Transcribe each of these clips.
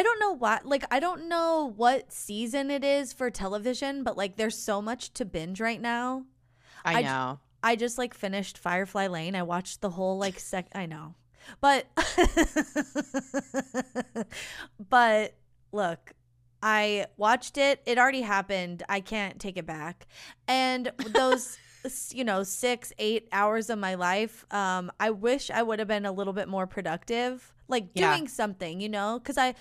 I don't know what like I don't know what season it is for television, but like there's so much to binge right now. I I- know. I just like finished Firefly Lane. I watched the whole like sec I know. But but look, I watched it. It already happened. I can't take it back. And those you know, 6 8 hours of my life, um I wish I would have been a little bit more productive, like Yeah. doing something, you know, cuz I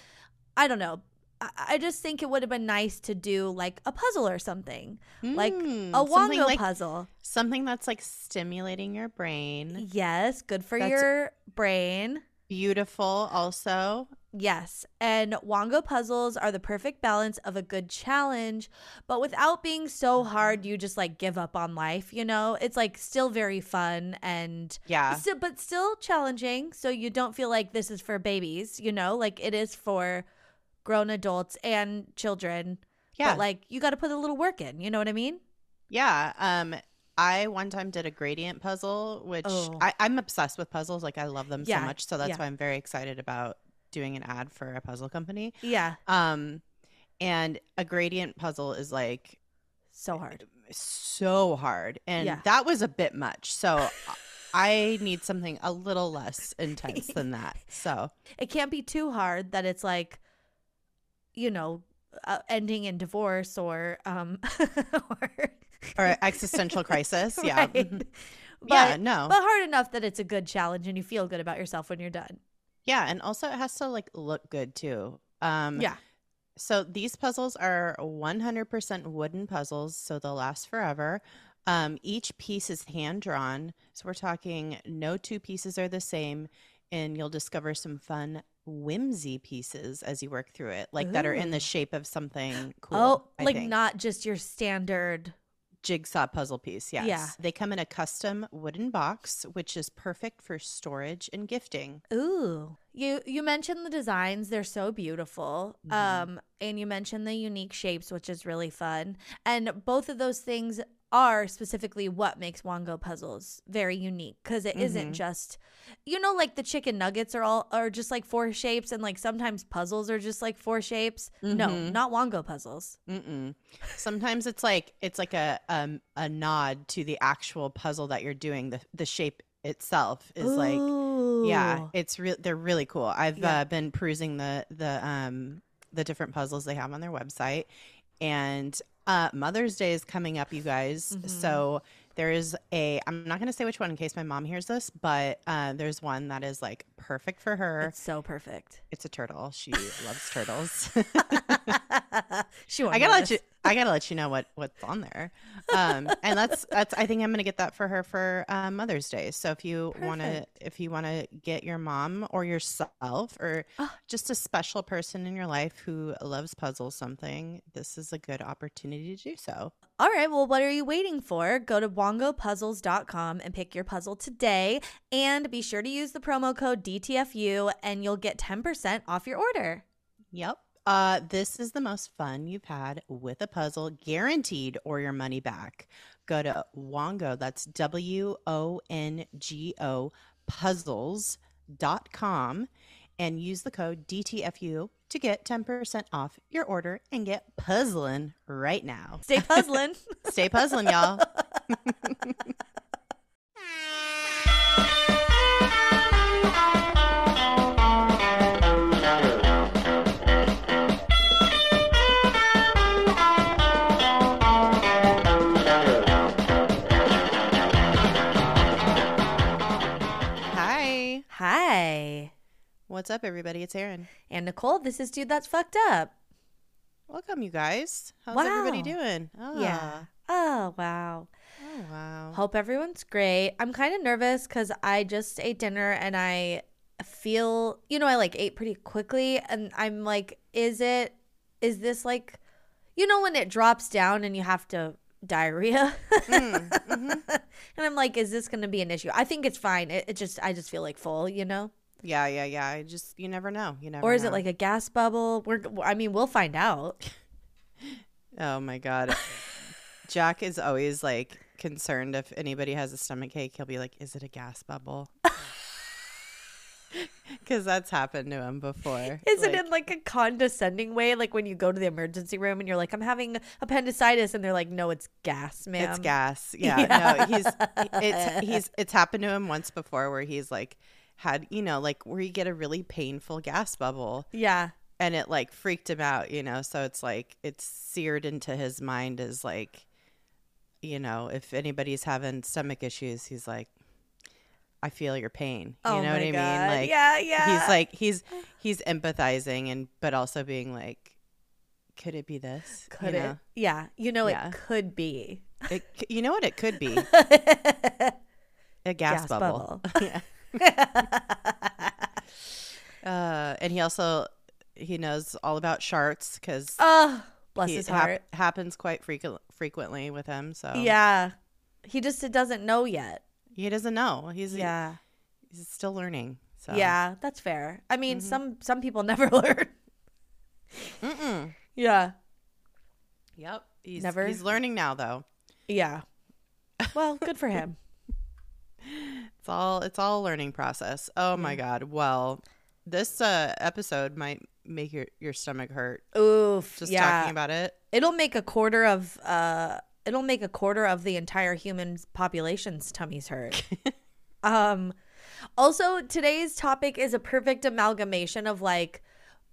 I don't know. I, I just think it would have been nice to do like a puzzle or something, like Mm, a Wongo like- puzzle. Something that's like stimulating your brain. Yes, good for That's- your brain. Beautiful, also. Yes. And Wongo puzzles are the perfect balance of a good challenge, but without being so hard you just like give up on life, you know? It's like still very fun and Yeah. still, but still challenging so you don't feel like this is for babies, you know? Like it is for grown adults and children. Yeah. But like you got to put a little work in, you know what I mean? Yeah. Um, I one time did a gradient puzzle, which Oh. I, I'm obsessed with puzzles. Like I love them Yeah, so much. So that's yeah. why I'm very excited about doing an ad for a puzzle company. Yeah. Um, and a gradient puzzle is like So hard. so hard, and Yeah. that was a bit much. So I need something a little less intense than that. So it can't be too hard that it's like you know uh, ending in divorce or um or, or existential crisis. Yeah. Right. Mhm. but, yeah. No. but hard enough that it's a good challenge and you feel good about yourself when you're done Yeah, and also it has to like look good too. Um yeah so these puzzles are 100% wooden puzzles, so they'll last forever. Um each piece is hand drawn, so we're talking no two pieces are the same and you'll discover some fun whimsy pieces as you work through it, like that are in the shape of something cool. oh I like think. not just your standard jigsaw puzzle piece. Yes. Yeah. They come in a custom wooden box, which is perfect for storage and gifting. ooh you you mentioned the designs they're so beautiful Mhm. um and you mentioned the unique shapes which is really fun and both of those things are specifically what makes Wongo puzzles very unique because it Mhm. not just you know like the chicken nuggets are all are just like four shapes and like sometimes puzzles are just like four shapes no Mhm. not Wongo puzzles Mm-mm. Sometimes it's like it's like a um, a nod to the actual puzzle that you're doing. The the shape itself is like yeah, it's real. They're really cool. I've Yeah. uh, been perusing the the um the different puzzles they have on their website, and uh, Mother's Day is coming up, you guys. Mhm. So there is a. I'm not going to say which one in case my mom hears this, but uh, there's one that is like perfect for her. it's so perfect It's a turtle. She loves turtles. she won't I gotta let you. I gotta let you know what what's on there, um, and that's that's. I think I'm gonna get that for her for uh, Mother's Day. So if you want to, if you want to get your mom or yourself or Ah. just a special person in your life who loves puzzles, something, this is a good opportunity to do so. All right, well, what are you waiting for? Go to wongopuzzles.com and pick your puzzle today. And be sure to use the promo code DTFU and you'll get 10% off your order. Yep. Uh, this is the most fun you've had with a puzzle, guaranteed, or your money back. Go to Wongo, that's W O N G O, puzzles.com, and use the code DTFU to get 10% off your order and get puzzling right now. Stay puzzling. Stay puzzling, y'all. What's up, everybody? It's Erin. And Nicole, this is Dude That's Fucked Up. Welcome, you guys. How's everybody doing? Oh, Yeah. Oh, wow. Oh, wow. Hope everyone's great. I'm kind of nervous because I just ate dinner and I feel, you know, I like ate pretty quickly. And I'm like, is it, is this like, you know, when it drops down and you have to diarrhea? Mm, mhm. and I'm like, is this going to be an issue? I think it's fine. It, it just, I just feel like full, you know? Yeah, yeah, yeah. I just you never know. You never. Or is it like a gas bubble? We're, I mean, we'll find out. Oh my god. Jack is always like concerned if anybody has a stomach ache. He'll be like, "Is it a gas bubble?" Because that's happened to him before. Is it in like a condescending way? Like when you go to the emergency room and you're like, I'm having appendicitis, and they're like, No, it's gas, man. It's gas. Yeah. Yeah. No, he's it's he's it's happened to him once before where he's like had you know like where you get a really painful gas bubble Yeah. and it like freaked him out. You know, so it's like it's seared into his mind as like you know if anybody's having stomach issues, he's like, I feel your pain. You oh know what I God. mean? Like yeah, yeah. he's like he's he's empathizing and but also being like could it be this could you it? know? Yeah. You know, Yeah. it could be. It you know what it could be a gas, Gas bubble, yeah. Uh, and he also he knows all about sharts because oh, bless his heart. happens quite frequent frequently with him so Yeah. He just doesn't know yet. he doesn't know he's Yeah. he's still learning so Yeah, that's fair. I mean, Mhm. some some people never learn. Mm-mm. Yeah. yep he's Never? he's learning now though Yeah. Well, good for him. It's all it's all a learning process. Oh my god. Well, this uh episode might make your your stomach hurt Oof. just yeah. talking about it. it'll make a quarter of uh it'll make a quarter of the entire human population's tummies hurt. um also today's topic is a perfect amalgamation of like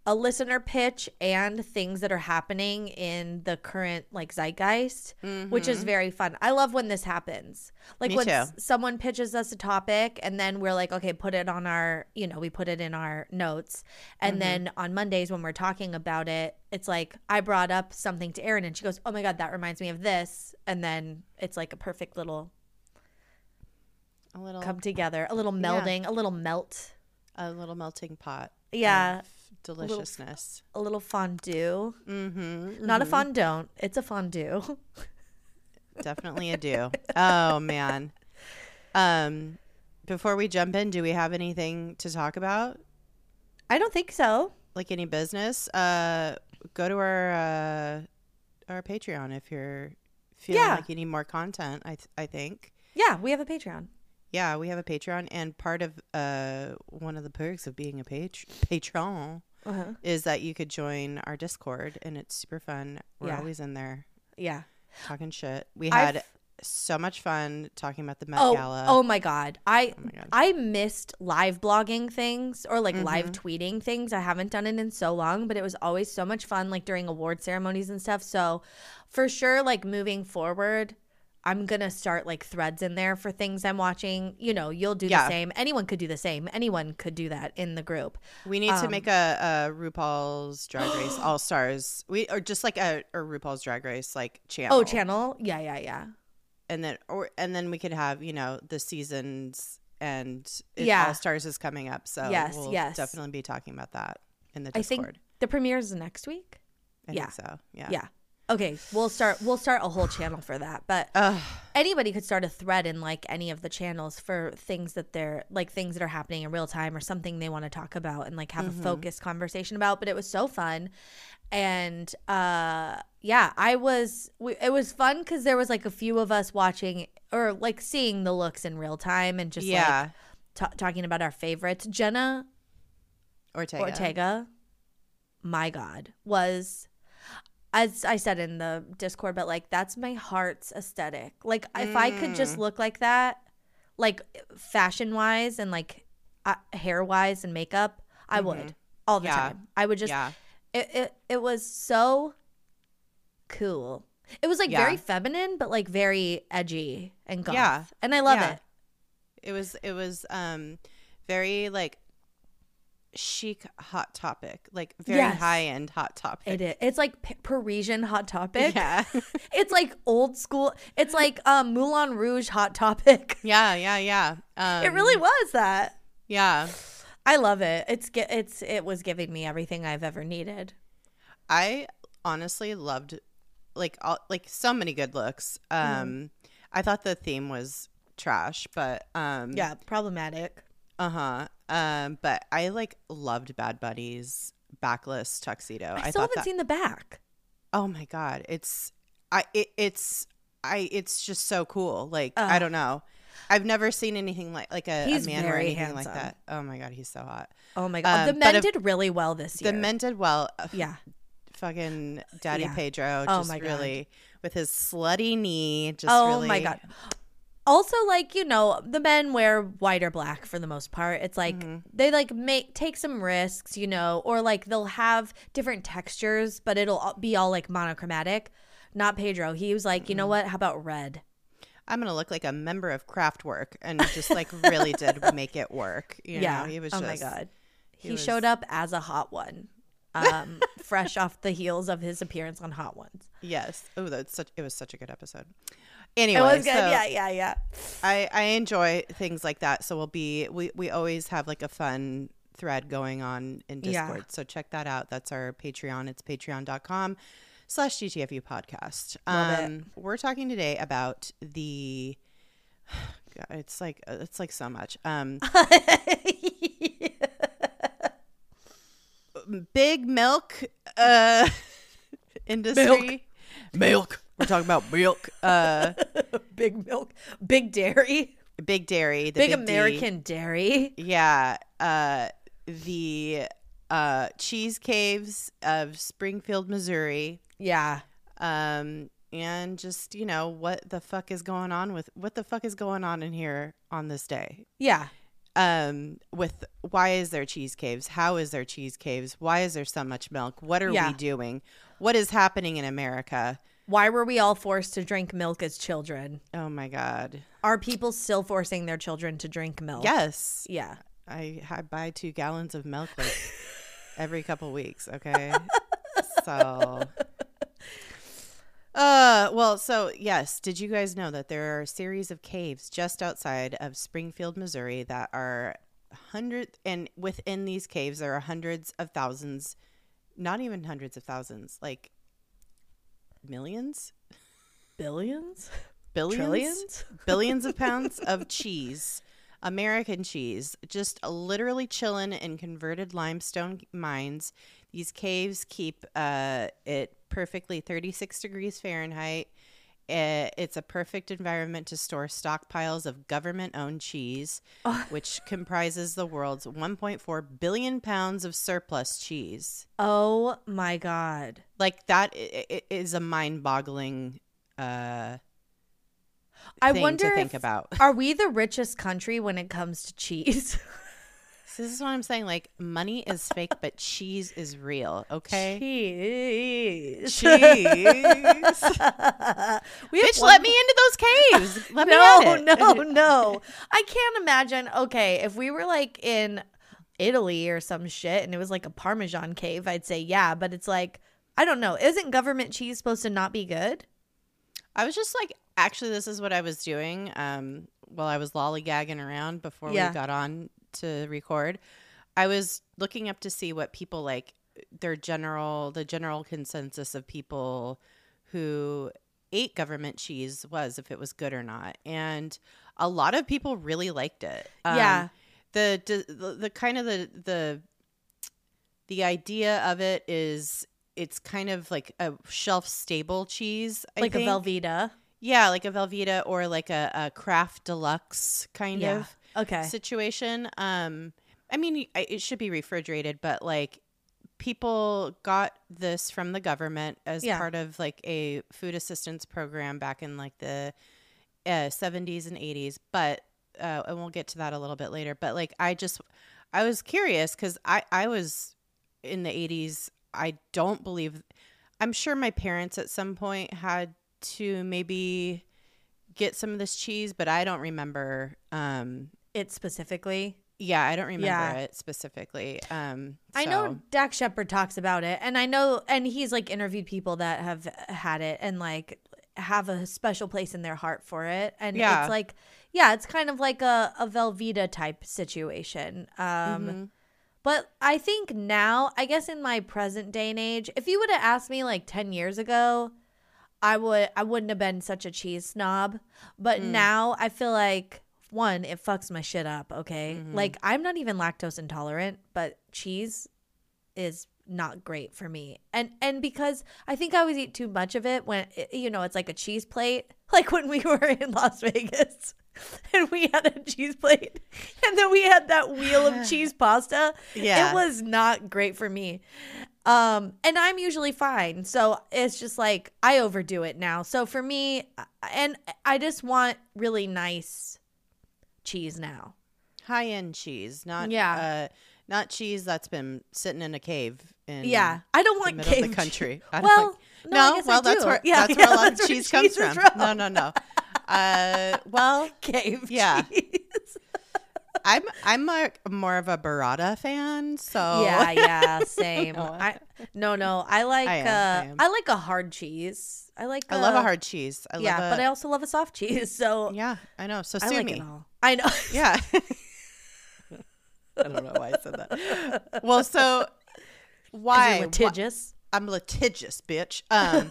a listener pitch and things that are happening in the current like zeitgeist, which is very fun. I love when this happens. Like Me when s- someone pitches us a topic and then we're like, okay, put it on our, you know, we put it in our notes. And Mm-hmm. then on Mondays when we're talking about it, it's like I brought up something to Erin and she goes, "Oh my god, that reminds me of this." And then it's like a perfect little a little come together, a little melding, a little melt, a little melting pot. Yeah. of deliciousness. a little fondue. Mm-hmm. Not a fondant, it's a fondue. Definitely a do. oh man. Um, before we jump in, do we have anything to talk about? I don't think so. Like any business? Uh, go to our uh our Patreon if you're feeling Yeah. like you need more content. I th- I think. Yeah, we have a Patreon. Yeah, we have a Patreon, and part of uh one of the perks of being a page patron Uh-huh. is that you could join our Discord, and it's super fun. We're Yeah. always in there Yeah. talking shit. We I've- had so much fun talking about the Met Oh, Gala. oh my god. I Oh my God. I missed live blogging things or like Mm-hmm. live tweeting things. I haven't done it in so long, but it was always so much fun like during award ceremonies and stuff. So, for sure like moving forward, I'm going to start like threads in there for things I'm watching. You know, you'll do Yeah. the same. Anyone could do the same. Anyone could do that in the group. We need to Um, make a, a RuPaul's Drag Race All Stars. We or just like a, a RuPaul's Drag Race like channel. Oh, channel? Yeah, yeah, yeah. and then or and then we could have you know the seasons and Yeah. All Stars is coming up, so Yes, we'll yes. definitely be talking about that in the I Discord. think the premiere is next week. I yeah. think so. Yeah. Yeah. Okay, we'll start we'll start a whole channel for that. But Ugh. anybody could start a thread in like any of the channels for things that they're like things that are happening in real time or something they want to talk about and like have Mm-hmm. a focused conversation about but it was so fun and uh yeah i was we, it was fun because there was like a few of us watching or like seeing the looks in real time and just yeah. like ta talking about our favorites jenna Ortega. Ortega, my God, was as I said in the Discord, but like that's my heart's aesthetic. Like if I could Mm. just look like that, like fashion wise and like uh, hair wise and makeup, I would all the Mm-hmm. Yeah. time. I would just. yeah. It, it it was so cool. It was like Yeah. very feminine, but like very edgy and goth. Yeah. and I love it. It was it was um very like chic hot topic, like very Yes. high end hot topic. It is. It's like P- Parisian hot topic. Yeah. it's like old school. It's like um, Moulin Rouge hot topic. yeah, yeah, yeah. Um, it really was that. Yeah. I love it. It's it's it was giving me everything I've ever needed. I honestly loved like all, like so many good looks. Um I thought the theme was trash, but um Yeah, problematic. uh-huh. Um but I like loved Bad Bunny's backless tuxedo. I, I, still thought haven't that seen the back. Oh my god, it's I it, it's I it's just so cool. Like I don't know. I've never seen anything like like a, a man or anything like that. Oh my god, he's so hot. Oh my god, Um, the men if- did really well this year. The men did well. Uh, yeah, Fucking Daddy Yeah. Pedro, Oh just my God. really with his slutty knee. Just oh really, my god. Also, like you know, the men wear white or black for the most part. It's like Mhm. they like make take some risks, you know, or like they'll have different textures, but it'll be all like monochromatic. Not Pedro. He was like, you know what? How about red? I'm gonna look like a member of Kraftwerk, and just like really did make it work. You yeah. know, he was oh just my god. He, he showed up as a hot one, um, fresh off the heels of his appearance on Hot Ones. yes. Oh, that's such. It was such a good episode. Anyway, it was good. so yeah, yeah, yeah. I I enjoy things like that. So we'll be we we always have like a fun thread going on in Yeah. Discord. So check that out. That's our Patreon. It's patreon.com slash DTFU podcast. Love it. Um we're talking today about the God, it's like it's like so much. Um big milk uh industry. Milk. We're talking about milk. Uh big milk, big dairy, big dairy, the big, big D. American dairy. Yeah, uh, the uh, cheese caves of Springfield, Missouri, Yeah. um, and just you know what the fuck is going on with what the fuck is going on in here on this day. Yeah. Um, with why is there cheese caves? How is there cheese caves? Why is there so much milk? What are Yeah. we doing? What is happening in America? Why were we all forced to drink milk as children? Oh my god! Are people still forcing their children to drink milk? Yes, Yeah. I, I buy two gallons of milk like every couple weeks. Okay, so. Uh, well, so yes, did you guys know that there are a series of caves just outside of Springfield, Missouri that are hundreds, and within these caves there are hundreds of thousands, not even hundreds of thousands, like millions, Billions? billions, Trillions? billions of pounds of cheese, American cheese, just literally chilling in converted limestone mines. These caves keep uh, it perfectly 36 degrees Fahrenheit. Uh, it's a perfect environment to store stockpiles of government owned cheese, which comprises the world's 1.4 billion pounds of surplus cheese. Oh my God. Like, that is a mind boggling uh, I wonder to think if- about. Are we the richest country when it comes to cheese? This is what I'm saying. Like, money is fake, but cheese is real. Okay. Cheese. Cheese. Bitch, one- let me into those caves. Let me no, at it. no, no. I can't imagine. Okay, if we were like in Italy or some shit and it was like a Parmesan cave, I'd say yeah. But it's like, I don't know. Isn't government cheese supposed to not be good? I was just like, actually, this is what I was doing um, while I was lollygagging around before Yeah. we got on to record. I was looking up to see what people like their general, the general consensus of people who ate government cheese was if it was good or not, and a lot of people really liked it. Um, Yeah. the, the the kind of the the the idea of it is it's kind of like a shelf stable cheese, I Like think. a Velveeta. Yeah, like a Velveeta or like a, a Kraft Deluxe kind Yeah. of Okay. situation. Um, I mean, it should be refrigerated, but like people got this from the government as Yeah. part of like a food assistance program back in like the uh, 70s and 80s. But uh, and we'll get to that a little bit later. But like, I just I was curious because I I was in the 80s. I don't believe. I'm sure my parents at some point had to maybe get some of this cheese, but I don't remember. Um, It specifically. yeah, I don't remember Yeah. it specifically. Um, I know so- Dax Shepard talks about it, and I know, and he's like interviewed people that have had it and like have a special place in their heart for it. And Yeah. it's like, yeah, it's kind of like a, a Velveeta type situation. Um, Mhm. But I think now, I guess in my present day and age, if you would have asked me like 10 years ago, I would I wouldn't have been such a cheese snob. But Mm. now I feel like one, it fucks my shit up, okay? Mhm. Like I'm not even lactose intolerant, but cheese is not great for me. And and because I think I always eat too much of it when you know, it's like a cheese plate, like when we were in Las Vegas and we had a cheese plate and then we had that wheel of cheese pasta. Yeah. It was not great for me. Um and I'm usually fine. So it's just like I overdo it now. So for me and I just want really nice cheese now. High end cheese, not Yeah. uh, not cheese that's been sitting in a cave in Yeah, I don't the want middle of the country. I don't Well, like- no, I no, well that's where Yeah, that's where yeah, a lot of cheese comes cheese from. from. No, no, no. Uh, well, cave Yeah. cheese. I'm I'm a, more of a burrata fan, so Yeah, yeah, same. No, I no, no. I like I am, uh I. I like a hard cheese. I like I love uh, a hard cheese. I yeah, love a, but I also love a soft cheese. So yeah, I know. So sue like me. I know. Yeah. I don't know why I said that. Well, so why? litigious. why- I'm litigious, bitch. Um,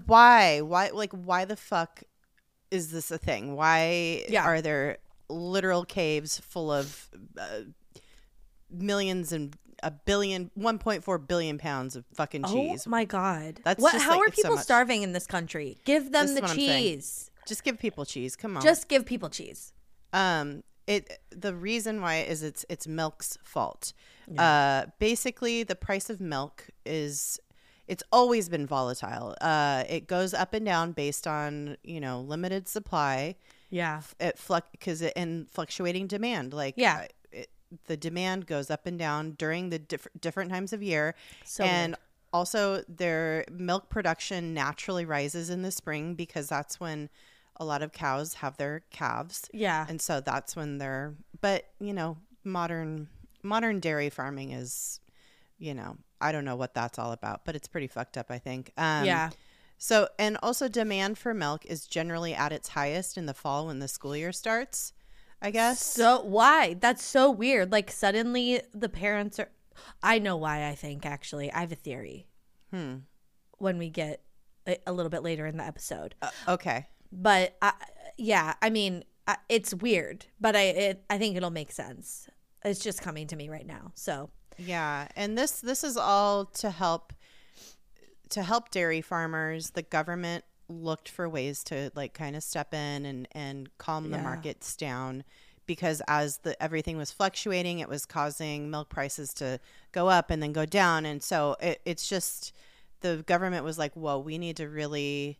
why? Why? Like, why the fuck is this a thing? Why Yeah. are there literal caves full of uh, millions and a billion, 1.4 billion pounds of fucking cheese? Oh my god. That's what just, how like, are it's so people starving in this country? Give them This the cheese. Just give people cheese. Come on. Just give people cheese. Um, it the reason why is it's it's milk's fault. Uh, basically, the price of milk is it's always been volatile. Uh, it goes up and down based on you know limited supply. Yeah. It fluc because it and fluctuating demand. Like Yeah. uh, it, the demand goes up and down during the diff- different times of year, So and weird. also their milk production naturally rises in the spring because that's when a lot of cows have their calves Yeah. and so that's when they're but you know modern modern dairy farming is you know i don't know what that's all about but it's pretty fucked up i think um yeah. so and also demand for milk is generally at its highest in the fall when the school year starts i guess So why? That's so weird. Like suddenly the parents are I know why I think actually. I have a theory. hmm When we get a, a little bit later in the episode. Uh, okay But I, yeah, I mean, it's weird, but I it, I think it'll make sense. It's just coming to me right now. So, yeah and this this is all to help to help dairy farmers the government looked for ways to like kind of step in and and calm the Yeah. markets down because as the everything was fluctuating it was causing milk prices to go up and then go down and so it, it's just the government was like whoa we need to really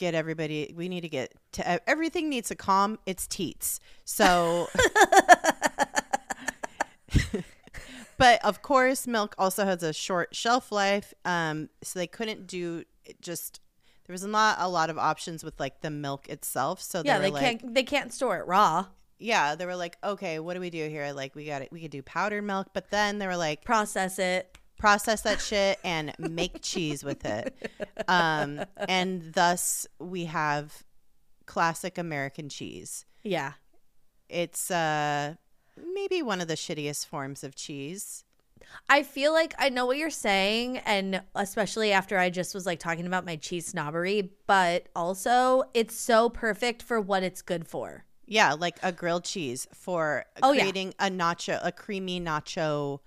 get everybody we need to get to everything needs to calm its teats so but of course milk also has a short shelf life um so they couldn't do it just there was not a lot of options with like the milk itself so yeah, they they like can't they can't store it raw. yeah they were like okay what do we do here like we got it we could do powdered milk but then they were like Process it. Process that shit and make cheese with it um and thus we have classic american cheese Yeah. it's uh maybe one of the shittiest forms of cheese I feel like I know what you're saying, and especially after I just was like talking about my cheese snobbery, but also it's so perfect for what it's good for. Yeah, like a grilled cheese for Oh, yeah. creating a nacho, a creamy nacho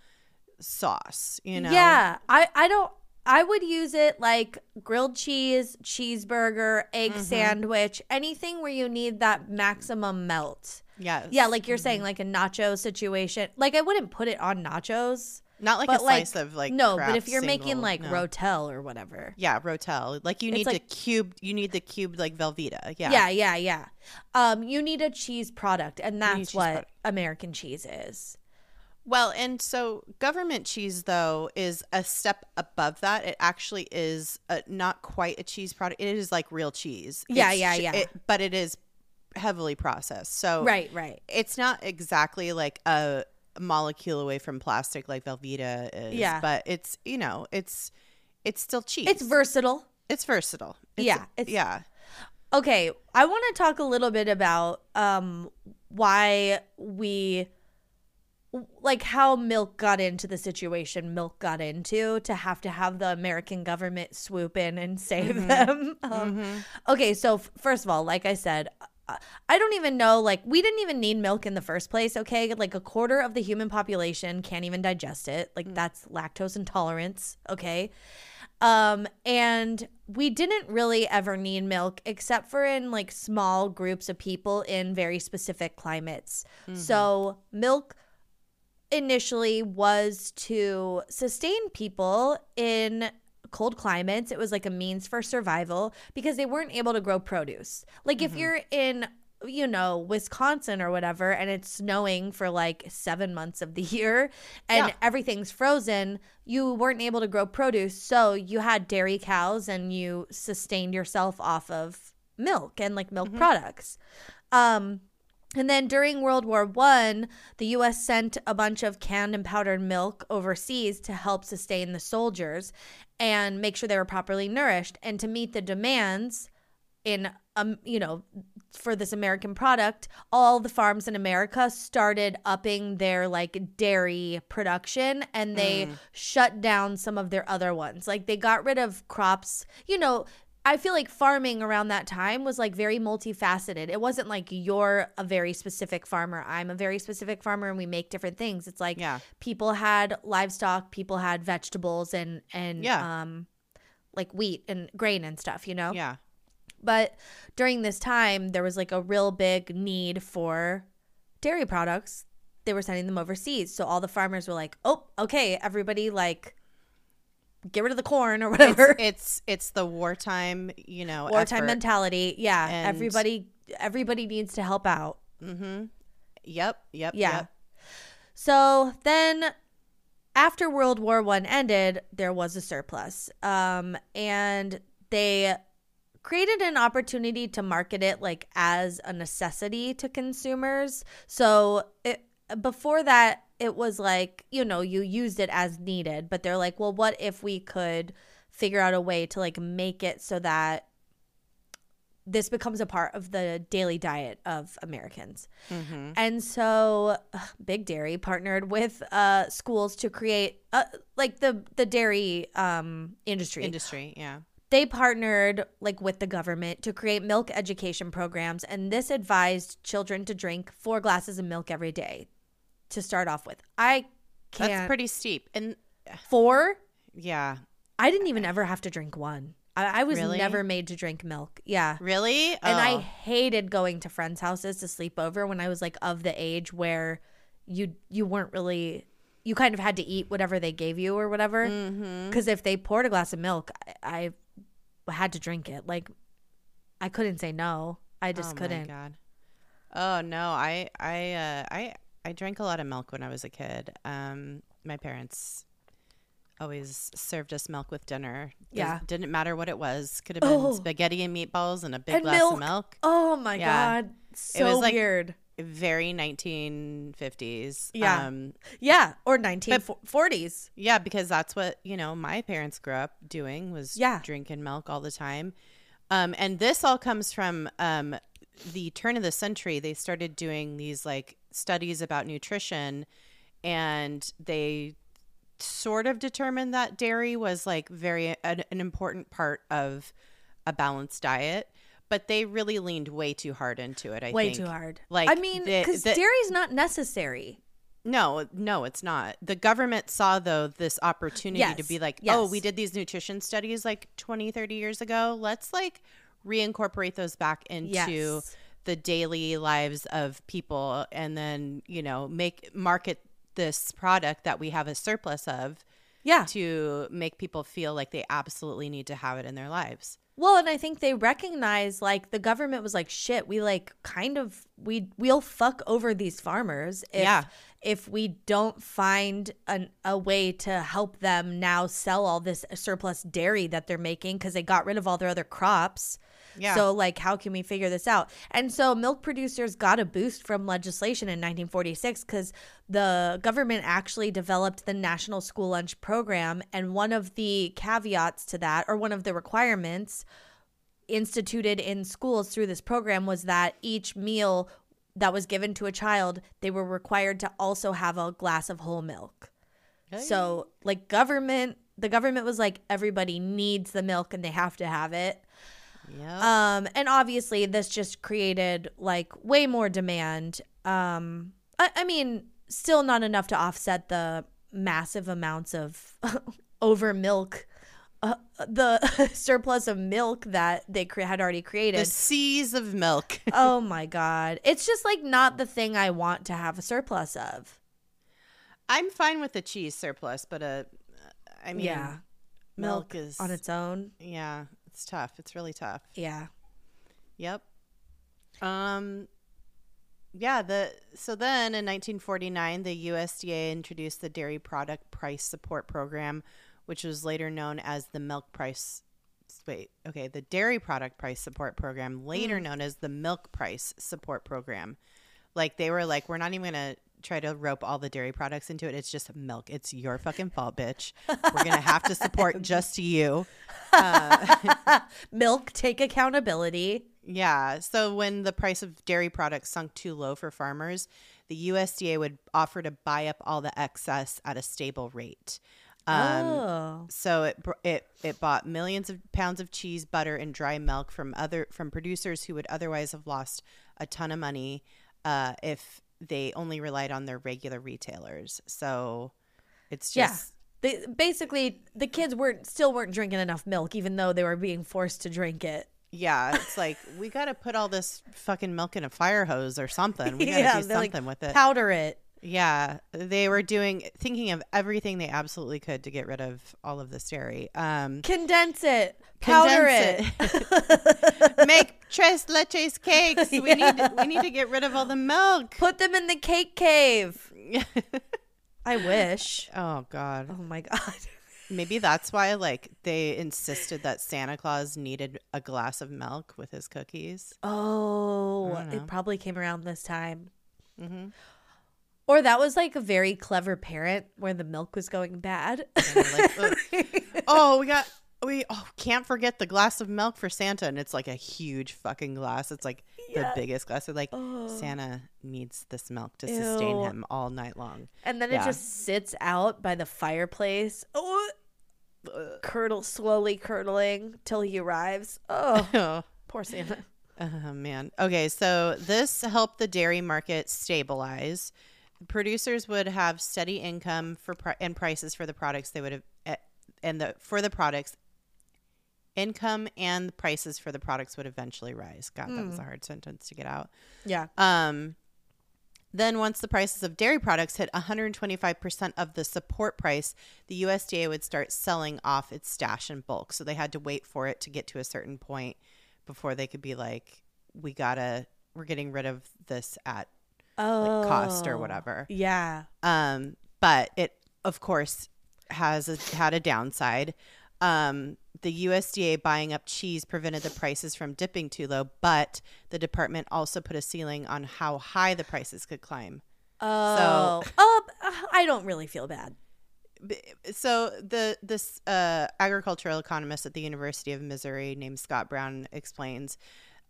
sauce. You know, Yeah, I I don't. I would use it like grilled cheese, cheeseburger, egg Mm-hmm. sandwich, anything where you need that maximum melt. yes, Yeah, like you're saying, Mm-hmm. like a nacho situation. Like I wouldn't put it on nachos, not like a like slice of like no. But if you're making like no. rotel or whatever, yeah, rotel, like you need like- the cubed, you need the cubed like Velveeta. Yeah, yeah, yeah, yeah. Um, you need a cheese product, and that's what product. American cheese is. Well, and so government cheese though is a step above that. It actually is a, not quite a cheese product. It is like real cheese. Yeah, It's yeah, yeah. it- but it is heavily processed. So Right, right. it's not exactly like a molecule away from plastic like Velveeta is. Yeah. But it's you know it's it's still cheese. It's versatile. it's versatile. It's- Yeah, it's- yeah. Okay, I want to talk a little bit about um why we like how milk got into the situation milk got into to have to have the American government swoop in and save them. Um, Okay, so f- first of all, like I said, I don't even know. Like, we didn't even need milk in the first place. Okay, like a quarter of the human population can't even digest it. Like, that's lactose intolerance. Okay. Um, and we didn't really ever need milk except for in like small groups of people in very specific climates. So, milk initially was to sustain people in cold climates. It was like a means for survival because they weren't able to grow produce. Like if you're in you know, Wisconsin or whatever, and it's snowing for like seven months of the year and Yeah. everything's frozen, you weren't able to grow produce. So you had dairy cows and you sustained yourself off of milk and like milk products. Um, and then during World War One, the U.S. sent a bunch of canned and powdered milk overseas to help sustain the soldiers and make sure they were properly nourished. And to meet the demands in, um, you know, for this American product, all the farms in America started upping their like dairy production, and they shut down some of their other ones. Like they got rid of crops. You know, I feel like farming around that time was like very multifaceted. It wasn't like you're a very specific farmer, I'm a very specific farmer and we make different things. It's like Yeah. people had livestock, people had vegetables and and Yeah. um like wheat and grain and stuff, you know? Yeah. But during this time, there was like a real big need for dairy products. They were sending them overseas. So all the farmers were like, oh, okay, everybody, like, get rid of the corn or whatever. It's it's the wartime, you know, Wartime effort. mentality. Yeah. And- everybody everybody needs to help out. Mm-hmm. Yep. Yep. Yeah. Yep. So then after World War One ended, there was a surplus. Um, and they created an opportunity to market it like as a necessity to consumers. So it, before that, it was like, you know, you used it as needed, but they're like, well, what if we could figure out a way to like make it so that this becomes a part of the daily diet of Americans. Mm-hmm. And so ugh, Big Dairy partnered with uh, schools to create uh, like the the dairy um, industry. Industry. Yeah. they partnered like with the government to create milk education programs and this advised children to drink 4 glasses of milk every day to start off with. I can't That's pretty steep. And 4 yeah. I didn't even ever have to drink one. I, I was Really? never made to drink milk. Yeah. Really? And I Oh. hated going to friends' houses to sleep over when I was like of the age where you you weren't really you kind of had to eat whatever they gave you or whatever. Because if they poured a glass of milk, I, I had to drink it. Like I couldn't say no. I just oh couldn't. God. Oh no, I I uh, I I drank a lot of milk when I was a kid. Um, my parents always served us milk with dinner. Yeah. didn't matter what it was. Could have been Oh. spaghetti and meatballs and a big And glass milk. of milk. Oh my Yeah. god, so was like- weird. Very 1950s. Yeah. Um, Yeah, or nineteen forties. yeah, because that's what you know my parents grew up doing was Yeah. drinking milk all the time. Um, and this all comes from um, the turn of the century. They started doing these like studies about nutrition, and they sort of determined that dairy was like very an, an important part of a balanced diet. But they really leaned way too hard into it. I Way think. too hard. Like I mean, because dairy's not necessary. No, no, it's not. The government saw though this opportunity to be like, "Oh, we did these nutrition studies like 20, 30 years ago. Let's like reincorporate those back into Yes. The daily lives of people and then, you know, make market this product that we have a surplus of Yeah. to make people feel like they absolutely need to have it in their lives." Well, and I think they recognize like the government was like, shit, we like kind of we we'll fuck over these farmers if Yeah. if we don't find an, a way to help them now sell all this surplus dairy that they're making because they got rid of all their other crops. Yeah. So like how can we figure this out? And so milk producers got a boost from legislation in 1946 cuz the government actually developed the National School Lunch Program and one of the caveats to that or one of the requirements instituted in schools through this program was that each meal that was given to a child, they were required to also have a glass of whole milk. So, like government, the government was like everybody needs the milk and they have to have it. Yep. Um, and obviously, this just created like way more demand. Um, I, I mean, still not enough to offset the massive amounts of over milk, uh, the surplus of milk that they cre- had already the created. seas of milk. oh my god, it's just like not the thing I want to have a surplus of. I'm fine with the cheese surplus, but a, I mean, yeah, milk, is on its own. yeah, it's tough. It's really tough. Yeah. Yep. Um yeah, the so then in 1949 the USDA introduced the Dairy Product Price Support Program, which was later known as the Milk Price wait, okay, the Dairy Product Price Support Program, later known as the Milk Price Support Program. Like they were like we're not even going to try to rope all the dairy products into it. It's just milk. It's your fucking fault, bitch. We're going to have to support just you. Milk, take accountability. Yeah. So when the price of dairy products sunk too low for farmers, the USDA would offer to buy up all the excess at a stable rate. Um, oh. So it it it bought millions of pounds of cheese, butter, and dry milk from other from producers who would otherwise have lost a ton of money uh, if they only relied on their regular retailers. So it's just Yeah. They, basically, the kids weren't still weren't drinking enough milk, even though they were being forced to drink it. yeah, it's like we got to put all this fucking milk in a fire hose or something. We got to Yeah, do they're like, something with it. Powder it. Yeah, they were doing thinking of everything they absolutely could to get rid of all of this dairy. Um, Condense it. Powder Condense it. make tres leches cakes. We need we need to get rid of all the milk. Put them in the cake cave. I wish. oh God, Oh my god. maybe that's why like they insisted that Santa Claus needed a glass of milk with his cookies. Oh, it probably came around this time. hmm Or that was like a very clever parent where the milk was going bad. like, oh, we got we oh can't forget the glass of milk for Santa, and it's like a huge fucking glass. It's like Yeah. the biggest glass. They're like Oh. Santa needs this milk to sustain him all night long. and then Yeah. it just sits out by the fireplace. Oh, curdle slowly curdling till he arrives. Oh, oh poor Santa. Oh man. Okay, so this helped the dairy market stabilize. Producers would have steady income for pri- and prices for the products they would have eh, and the for the products income and prices for the products would eventually rise. God, that was a hard sentence to get out. Yeah. Um, then, once the prices of dairy products hit 125% of the support price, the USDA would start selling off its stash in bulk. So they had to wait for it to get to a certain point before they could be like, we gotta, we're getting rid of this at Oh, cost or whatever. Yeah. Um, but it, of course, has a, had a downside. Um, the USDA buying up cheese prevented the prices from dipping too low, but the department also put a ceiling on how high the prices could climb. Oh. oh, I don't really feel bad. So the this uh, agricultural economist at the University of Missouri named Scott Brown explains.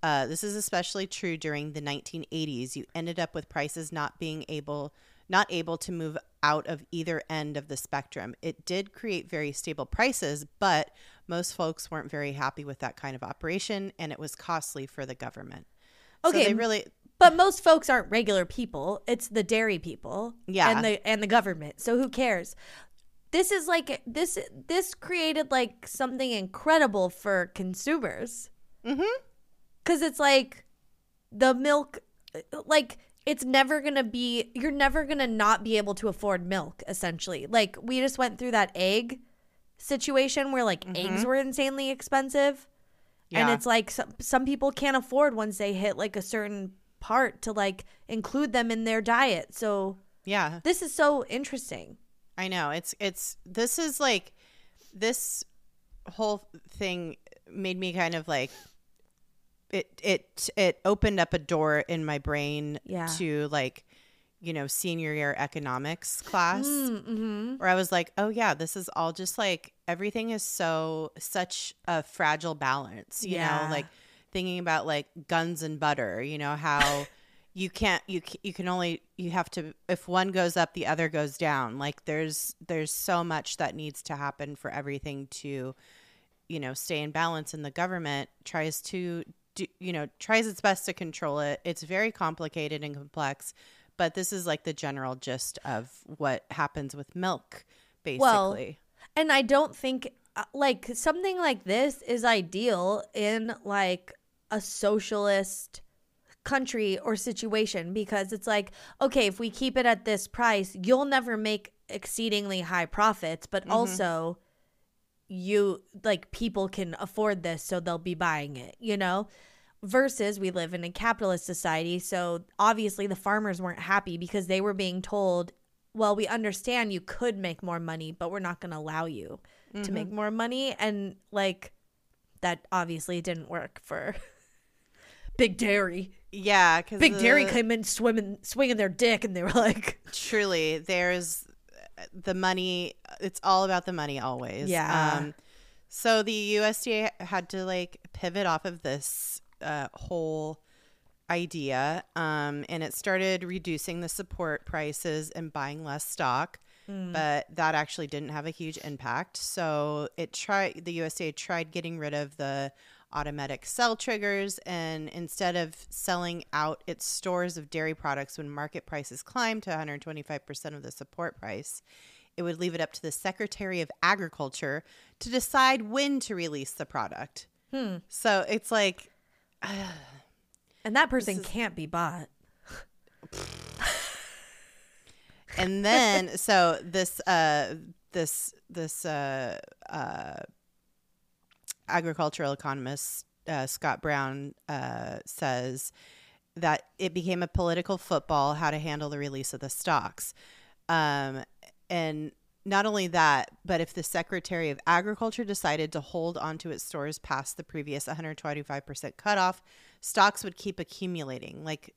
Uh, this is especially true during the 1980s. You ended up with prices not being able not able to move out of either end of the spectrum. It did create very stable prices, but most folks weren't very happy with that kind of operation, and it was costly for the government. so Okay, they really But most folks aren't regular people. It's the dairy people. Yeah. And the and the government. So who cares? This is like this this created like something incredible for consumers. Mhm. Cuz it's like the milk like it's never going to be you're never going to not be able to afford milk essentially. Like we just went through that egg situation where like mm-hmm. eggs were insanely expensive. And it's like some, some people can't afford once they hit like a certain part to like include them in their diet. So yeah. this is so interesting. I know. It's it's this is like this whole thing made me kind of like it it it opened up a door in my brain Yeah. to like you know senior year economics class Mm-hmm. where I was like, "Oh yeah, this is all just like everything is so such a fragile balance." You Yeah. know, like thinking about like guns and butter, you know, how you can't you you can only you have to if one goes up the other goes down. Like there's there's so much that needs to happen for everything to you know, stay in balance and the government tries to do, you know, tries its best to control it. It's very complicated and complex, but this is like the general gist of what happens with milk basically. Well, and I don't think uh, like something like this is ideal in like a socialist country or situation because it's like okay if we keep it at this price you'll never make exceedingly high profits but Mhm. also you like people can afford this so they'll be buying it you know? Versus we live in a capitalist society so obviously the farmers weren't happy because they were being told well we understand you could make more money but we're not going to allow you to make mm-hmm. more money and like that obviously didn't work for big dairy. Yeah, cuz big dairy came in swimming swinging their dick and they were like truly there's the money it's all about the money always. Yeah. um so the usda had to like pivot off of this uh, whole idea um and it started reducing the support prices and buying less stock but that actually didn't have a huge impact. So it tried the usda tried getting rid of the automatic sell triggers and instead of selling out its stores of dairy products when market prices climbed to 125% of the support price it would leave it up to the secretary of agriculture to decide when to release the product. Hmm. So it's like and that person is- can't be bought. And then so this uh this this uh uh agricultural economist uh, Scott Brown uh, says that it became a political football how to handle the release of the stocks. Um, and not only that, but if the Secretary of Agriculture decided to hold onto its stores past the previous 125% cutoff, stocks would keep accumulating. Like,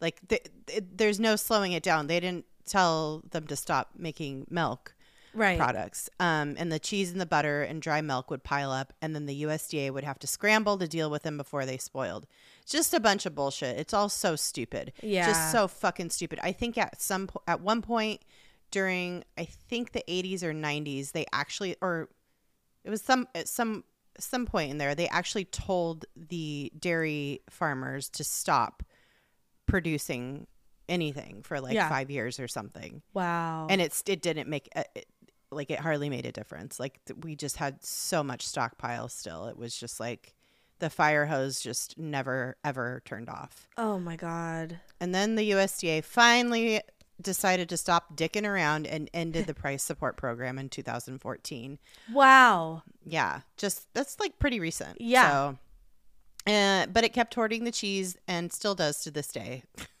like th- th- there's no slowing it down. They didn't tell them to stop making milk right products. Um, and the cheese and the butter and dry milk would pile up, and then the USDA would have to scramble to deal with them before they spoiled. Just a bunch of bullshit. It's all so stupid. Yeah. just so fucking stupid. I think at some po- at one point during I think the 80s or 90s, they actually or it was some at some some point in there they actually told the dairy farmers to stop producing anything for like Yeah. 5 years or something wow and it's it didn't make it, like it hardly made a difference. Like th- we just had so much stockpile still. It was just like the fire hose just never ever turned off. Oh my god. And then the usda finally decided to stop dicking around and ended the price support program in 2014 wow. Yeah just that's like pretty recent. Yeah. so uh, but it kept hoarding the cheese and still does to this day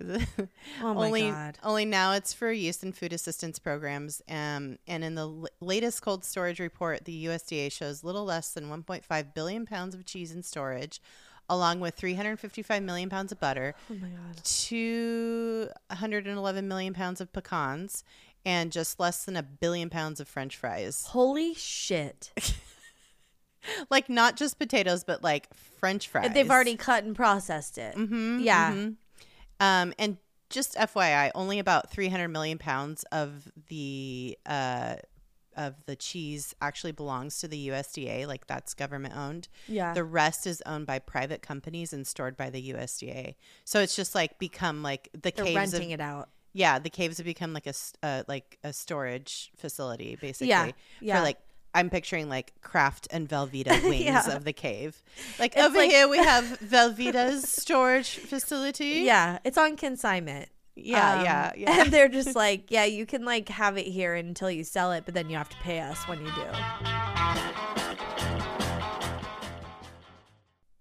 oh only god. only now it's for use in food assistance programs um, and in the l- latest cold storage report the usda shows little less than 1.5 billion pounds of cheese in storage along with 355 million pounds of butter oh my god. 211 million pounds of pecans and just less than a billion pounds of french fries. Holy shit. Like not just potatoes but like french fries. But they've already cut and processed it. Mhm, Yeah. mhm. Um, and just FYI, only about 300 million pounds of the uh, of the cheese actually belongs to the USDA. Like that's government owned. yeah The rest is owned by private companies and stored by the USDA. So it's just like become like the they're caves. renting Of, it out yeah, the caves have become like a uh, like a storage facility basically. Yeah, yeah. For like. I'm picturing like Kraft and Velveeta wings Yeah. of the cave. Like It's over like- here we have Velveeta's storage facility. yeah it's on consignment Yeah, Um, yeah, yeah. And they're just like, yeah, you can like have it here until you sell it, but then you have to pay us when you do.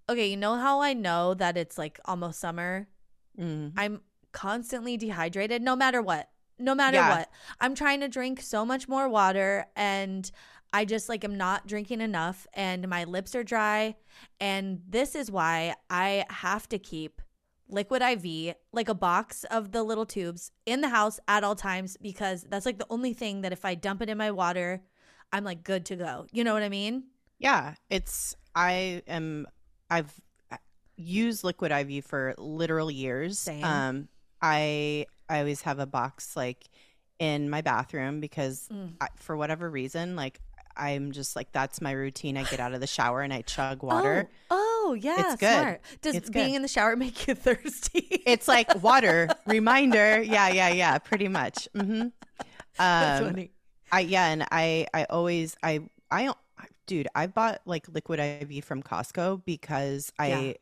Okay, you know how I know that it's like almost summer? Mm. I'm constantly dehydrated no matter what. No matter Yeah. what. I'm trying to drink so much more water and I just like am not drinking enough and my lips are dry and this is why I have to keep liquid IV like a box of the little tubes in the house at all times because that's like the only thing that if I dump it in my water I'm like good to go. You know what I mean? Yeah, it's I am I've uh, used liquid IV for literal years. Same. Um I I always have a box like in my bathroom because Mm. I, for whatever reason like I'm just like that's my routine. I get out of the shower and I chug water. Oh, oh yeah, It's good. smart. Does It's being good. in the shower make you thirsty? It's like water reminder. Yeah, yeah, yeah. Pretty much. Mm-hmm. That's Um, funny. I yeah, and I I always I I dude, I bought like liquid IV from Costco because I Yeah.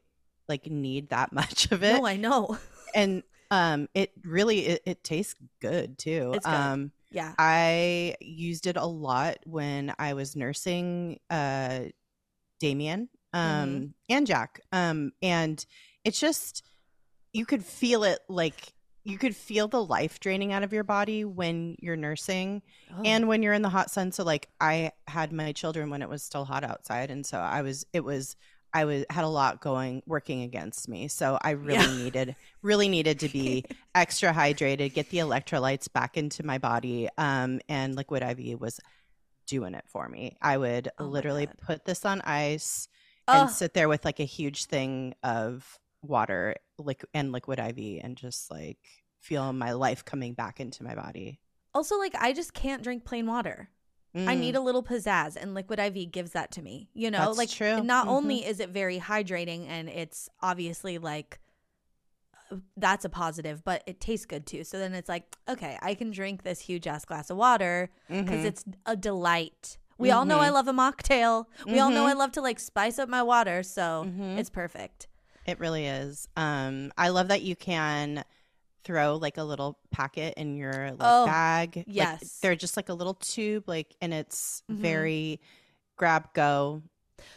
like need that much of it. No, I know. and um it really it, it tastes good too. It's good. Um Yeah. I used it a lot when I was nursing uh Damien um Mm-hmm. and Jack. Um and it's just you could feel it like you could feel the life draining out of your body when you're nursing Oh. and when you're in the hot sun so like i had my children when it was still hot outside and so i was it was i was had a lot going working against me. So i really Yeah. needed really needed to be extra hydrated get the electrolytes back into my body um and liquid iv was doing it for me. I would Oh literally put this on ice Oh, and sit there with like a huge thing of water liquid and liquid iv and just like feel my life coming back into my body. Also, like, I just can't drink plain water. I need a little pizzazz, and Liquid IV gives that to me. You know, Mm. That's like, true. not Mhm. only is it very hydrating and it's obviously like, uh, that's a positive, but it tastes good too. So then it's like, okay, I can drink this huge ass glass of water because Mhm. it's a delight. We all know I love a mocktail. We all know I love to like spice up my water, so Mhm. it's perfect. It really is. Um, I love that you can throw like a little packet in your like Oh, bag. Like, yes. they're just like a little tube, like, and it's Mhm. very grab go.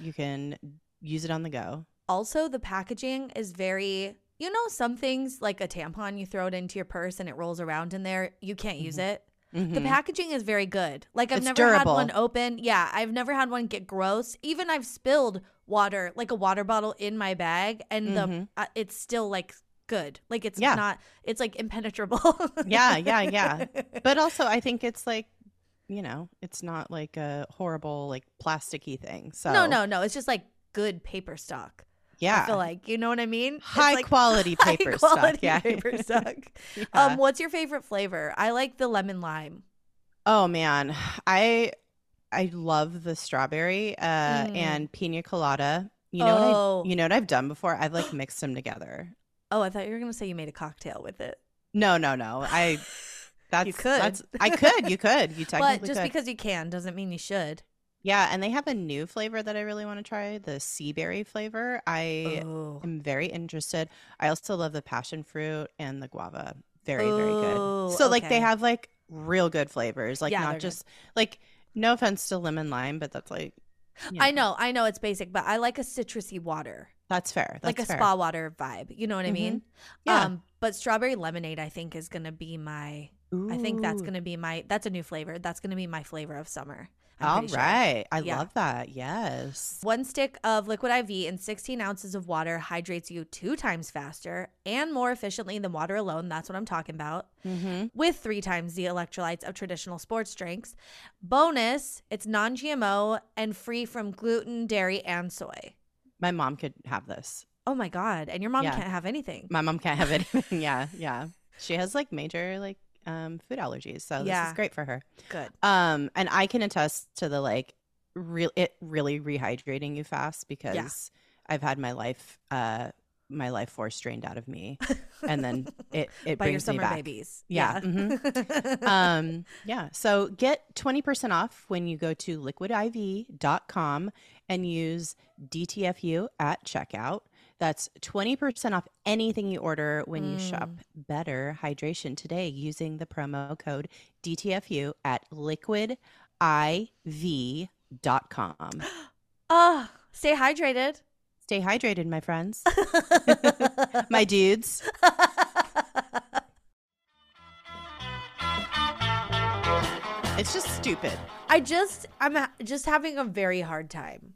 You can use it on the go. Also, the packaging is very, you know, some things like a tampon, you throw it into your purse and it rolls around in there. You can't use it. The Mhm. packaging is very good. Like I've It's never had one open. Yeah, I've never had one get gross. Even I've spilled water, like a water bottle in my bag and the Mhm. uh, it's still like good. Like it's Yeah. not it's like impenetrable. Yeah, yeah, yeah. But also, I think it's like, you know, it's not like a horrible like plasticky thing. So No, no, no. It's just like good paper stock. yeah, I feel like, you know what I mean? High like quality high paper stuff. quality Yeah, paper stock. Yeah. Um, what's your favorite flavor? I like the lemon lime. Oh man, I I love the strawberry uh, Mm. and pina colada. You know Oh. what I, you know what I've done before? I've like mixed them together. Oh, I thought you were gonna say you made a cocktail with it. No, no, no. I that's could. That's, I could. You could. You technically But just could. because you can doesn't mean you should. yeah, and they have a new flavor that I really want to try. The sea berry flavor. I Oh. am very interested. I also love the passion fruit and the guava. Very, very good. Oh, so like they have like real good flavors. Like Yeah, not good. just like no offense to lemon lime, but that's like you I know, I know it's basic, but I like a citrusy water, That's fair. That's like a fair. spa water vibe. You know what I Mhm. mean? Yeah. Um, but strawberry lemonade, I think, is gonna be my. I think that's gonna be my. That's a new flavor. That's gonna be my flavor of summer. I'm All pretty sure. I Yeah. love that. Yes. One stick of liquid IV and 16 ounces of water hydrates you two times faster and more efficiently than water alone. That's what I'm talking about. Mm-hmm. with three times the electrolytes of traditional sports drinks. Bonus, it's non GMO and free from gluten, dairy, and soy. My mom could have this. Oh my God. And your mom Yeah. can't have anything. My mom can't have anything. yeah. Yeah. She has like major like um food allergies. So this is great for her. Good. Um and I can attest to the like real it really rehydrating you fast because I've had my life uh my life force drained out of me and then it it By your brings me back. babies. Yeah. mm-hmm. um, yeah. So get 20% off when you go to liquidiv.com and use DTFU at checkout. That's 20% off anything you order when you hmm. shop Better Hydration today using the promo code DTFU at liquidiv.com. oh, stay hydrated. Stay hydrated, my friends, my dudes. It's just stupid. I just, I'm just having a very hard time.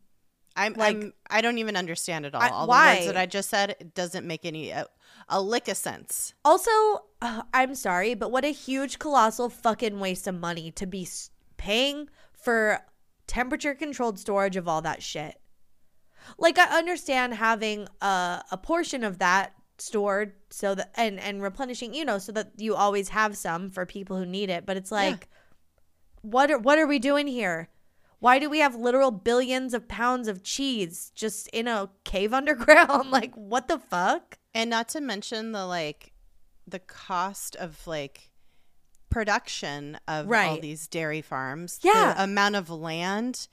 I'm, Like- I'm I don't even understand it all. I- all the why? words that I just said it doesn't make any a, a lick of sense. Also, uh, I'm sorry, but what a huge, colossal fucking waste of money to be s- paying for temperature controlled storage of all that shit. Like, I understand having a, a portion of that stored so that and and replenishing, you know, so that you always have some for people who need it. But it's like, what are what are we doing here? Why do we have literal billions of pounds of cheese just in a cave underground? like, what the fuck? And not to mention the like the cost of like production of all these dairy farms. Yeah. The amount of land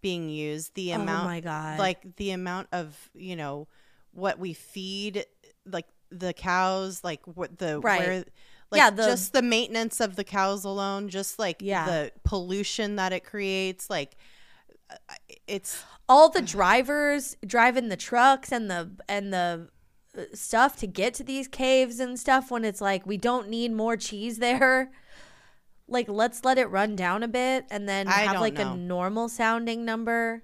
being used, the oh amount oh my god! like the amount of, you know, what we feed like the cows, like what the Right. where like Yeah, the- just the maintenance of the cows alone, just like Yeah. the pollution that it creates, like uh, it's all the drivers driving the trucks and the and the uh, stuff to get to these caves and stuff when it's like we don't need more cheese there like let's let it run down a bit and then I have like know. a normal sounding number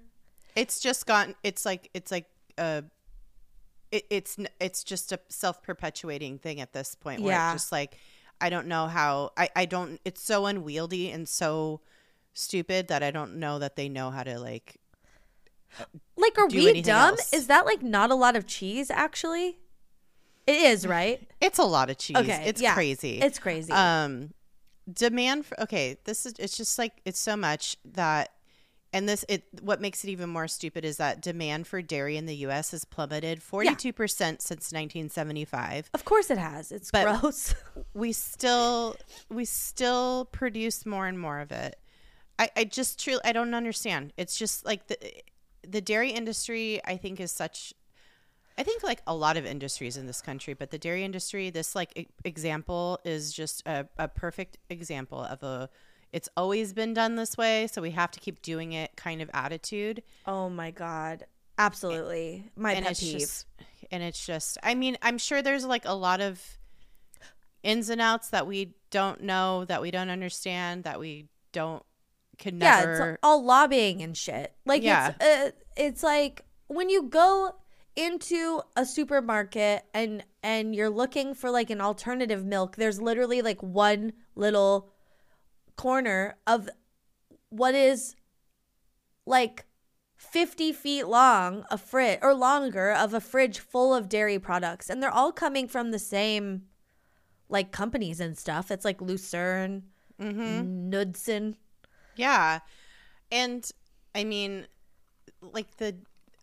it's just gotten it's like it's like uh it, it's it's just a self-perpetuating thing at this point where Yeah. it's just like i don't know how i i don't it's so unwieldy and so stupid that i don't know that they know how to like like are we dumb? else. is that like not a lot of cheese actually? It is right? It's a lot of cheese. Okay, it's yeah. crazy. It's crazy. Um demand for okay this is it's just like it's so much that and this it what makes it even more stupid is that demand for dairy in the us has plummeted 42% since 1975 of course it has. It's but- gross. we still we still produce more and more of it. I i just truly i don't understand. It's just like the the dairy industry i think is such i think like a lot of industries in this country but the dairy industry this like e- example is just a, a perfect example of a it's always been done this way so we have to keep doing it kind of attitude oh my god absolutely my and pet peeve just and it's just i mean i'm sure there's like a lot of ins and outs that we don't know that we don't understand that we don't could yeah, never it's all lobbying and shit. Like Yeah. it's uh, it's like when you go into a supermarket and and you're looking for like an alternative milk, there's literally like one little corner of what is like 50 feet long a fridge or longer of a fridge full of dairy products. And they're all coming from the same like companies and stuff. It's like lucerne Mm-hmm. knudsen yeah. And i mean like the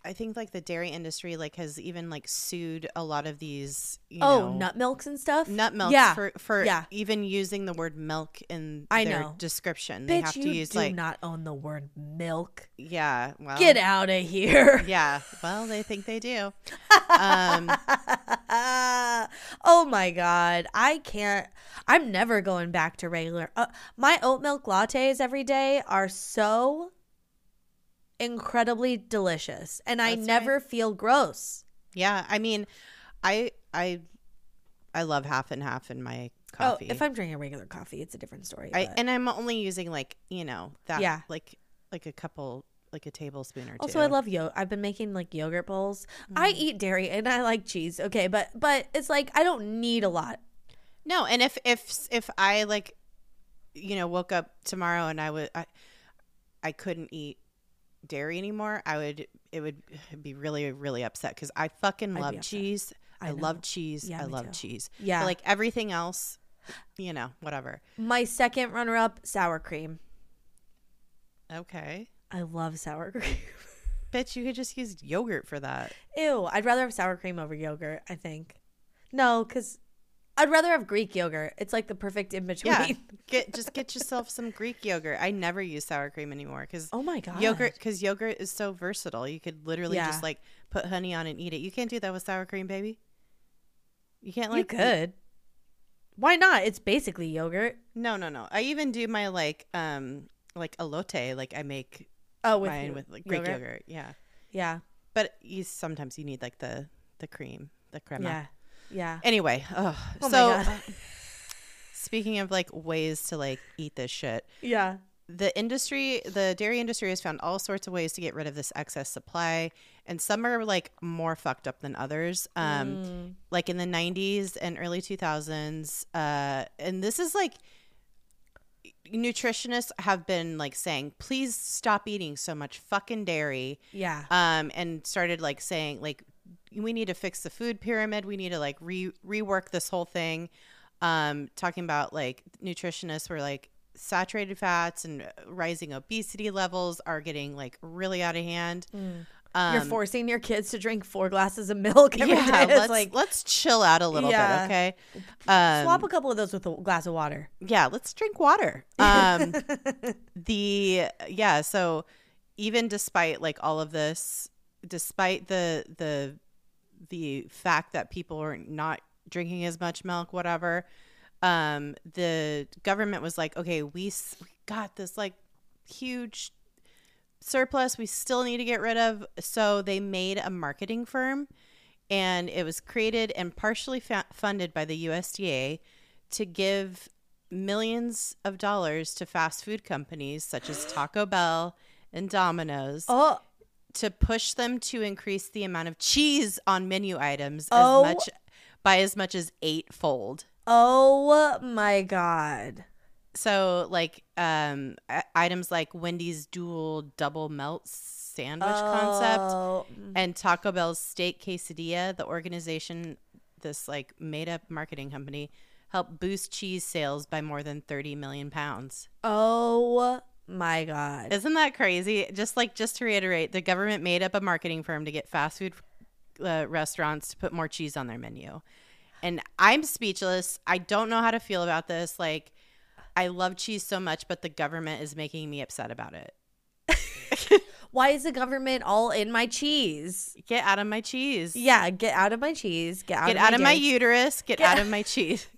i think like the dairy industry like has even like sued a lot of these you oh know, nut milks and stuff? nut milks yeah for for yeah. even using the word milk in I their know. description. They bitch have you to use do like not own the word milk. Yeah well get out of here. Yeah well they think they do. Um oh my god i can't i'm never going back to regular uh, my oat milk lattes every day are so incredibly delicious and i That's never feel gross Yeah, I mean, I I I love half and half in my coffee. oh if i'm drinking regular coffee it's a different story I and I'm only using like you know that Yeah. like like a couple like a tablespoon or two. Also, I love yo. I've been making like yogurt bowls. I mm. eat dairy and I like cheese. Okay, but but it's like I don't need a lot. no, and if if if I like you know woke up tomorrow and I would I I couldn't eat dairy anymore, I would it would be really really upset because I fucking love cheese. I I, love cheese. Yeah, I love too. cheese. Yeah. But like everything else, you know, whatever. My second runner up, sour cream. Okay. I love sour cream. Bet you could just use yogurt for that. Ew, I'd rather have sour cream over yogurt, I think. No, because I'd rather have Greek yogurt. It's like the perfect in between. Yeah, get just get yourself some Greek yogurt. I never use sour cream anymore because Oh my god. yogurt because yogurt is so versatile. You could literally Yeah. just like put honey on and eat it. You can't do that with sour cream, baby. You can't You like could. Why not? It's basically yogurt. No, no, no. I even do my like um like elote. Like I make Oh, with, mine with like Greek yogurt. Yeah, Yeah. but you sometimes you need like the the cream, the crema. Yeah. Yeah. Anyway, ugh. Oh so speaking of like ways to like eat this shit, Yeah. the industry, the dairy industry has found all sorts of ways to get rid of this excess supply, and some are like more fucked up than others. Um, Mm. like in the 90s and early 2000s, uh, and this is like nutritionists have been like saying, please stop eating so much fucking dairy Yeah. um, and started like saying like we need to fix the food pyramid. We need to like re rework this whole thing. Um, talking about like nutritionists were like saturated fats and rising obesity levels are getting like really out of hand. Mm. Um, You're forcing your kids to drink four glasses of milk every day. yeah, It's let's like let's chill out a little Yeah. bit, okay? Um, swap a couple of those with a glass of water. yeah, let's drink water. Um, the yeah, so even despite like all of this, despite the the the fact that people are not drinking as much milk, whatever, um, the government was like, okay, we, we got this like huge surplus we still need to get rid of. So they made a marketing firm and it was created and partially fa- funded by the USDA to give millions of dollars to fast food companies such as Taco Bell and Domino's oh, to push them to increase the amount of cheese on menu items Oh. as much by as much as eightfold. oh my god. So like um items like Wendy's dual double melt sandwich concept Oh, and Taco Bell's steak quesadilla, the organization this like made up marketing company helped boost cheese sales by more than 30 million pounds. Oh my god. Isn't that crazy? Just like just to reiterate, the government made up a marketing firm to get fast food uh, restaurants to put more cheese on their menu. And I'm speechless. I don't know how to feel about this. Like I love cheese so much, but the government is making me upset about it. Why is the government all in my cheese? Get out of my cheese. Yeah, get out of my cheese. Get out Get of out my of my uterus. Get, Get- out of my cheese.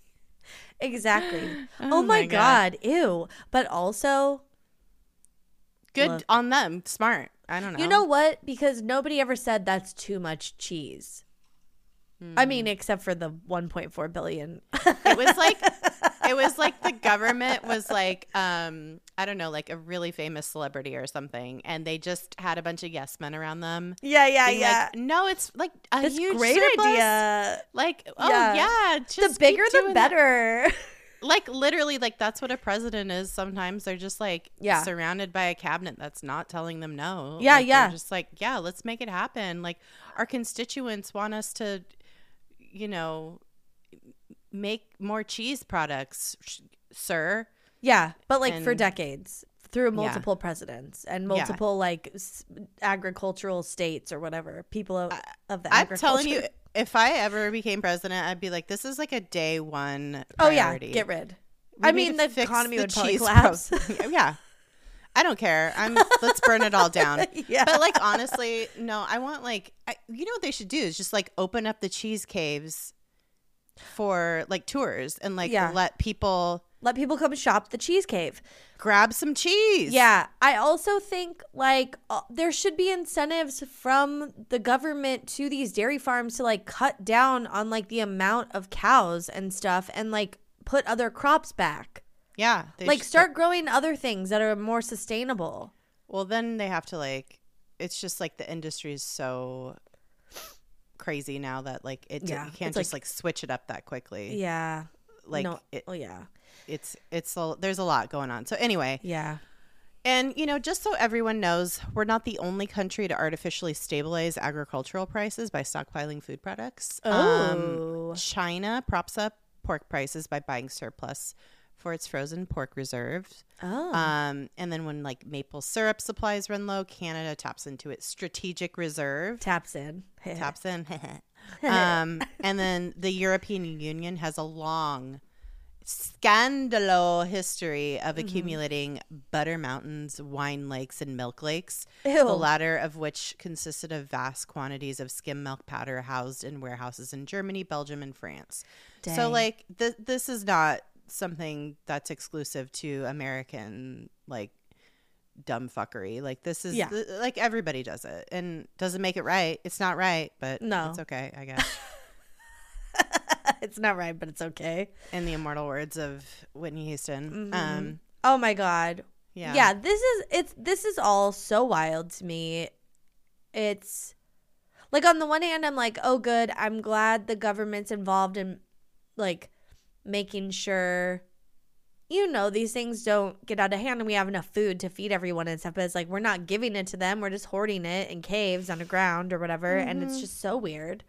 Exactly. Oh oh, my my god. Ew. But also, Good Look. on them. Smart. I don't know. you know what? Because nobody ever said that's too much cheese. I mean, except for the 1.4 billion. it was like it was like the government was like um i don't know like a really famous celebrity or something and they just had a bunch of yes men around them yeah, yeah, yeah. like, no it's like a That's huge great surplus." idea. like oh Yeah. yeah, The bigger the better. like literally like that's what a president is sometimes they're just like Yeah. surrounded by a cabinet that's not telling them no Yeah, Like, yeah. just like yeah let's make it happen like our constituents want us to you know make more cheese products sh- sir yeah, but like for decades through multiple presidents and Yeah. multiple like s- agricultural states or whatever people of, of the i'm agriculture. telling you if i ever became president i'd be like this is like a day one Oh yeah, get rid. We I mean, the economy the would probably cheese collapse. problem. yeah i don't care i'm let's burn it all down yeah, but like honestly, no, I want like I, you know what they should do is just like open up the cheese caves for like tours and like Yeah. let people let people come shop the cheese cave. grab some cheese. Yeah, I also think like uh, there should be incentives from the government to these dairy farms to like cut down on like the amount of cows and stuff and like put other crops back. Yeah. they like should- start growing other things that are more sustainable. Well, then they have to like it's just like the industry is so crazy now that like it Yeah, you can't it's just like- like, switch it up that quickly. Yeah. Like no, it, oh yeah. It's it's a, there's a lot going on. So anyway, Yeah. And, you know, just so everyone knows, we're not the only country to artificially stabilize agricultural prices by stockpiling food products. Oh. Um, China props up pork prices by buying surplus for its frozen pork reserves. Oh. Um, and then when like maple syrup supplies run low, Canada taps into its strategic reserve. taps in. taps in. um, and then the European Union has a long scandalo history of Mm-hmm. accumulating butter mountains, wine lakes, and milk lakes. Ew. The latter of which consisted of vast quantities of skim milk powder housed in warehouses in Germany, Belgium, and France. So, like, th- this is not something that's exclusive to American, like, dumb fuckery. Like, this is, Yeah. th- like, everybody does it and doesn't make it right. It's not right, but No. it's okay, I guess. it's not right, but it's okay. in the immortal words of Whitney Houston. Mhm. Um, Oh my god. yeah. yeah this is it's this is all so wild to me it's like on the one hand i'm like oh good i'm glad the government's involved in like making sure you know these things don't get out of hand and we have enough food to feed everyone and stuff but it's like we're not giving it to them we're just hoarding it in caves underground or whatever and it's Mhm. just so weird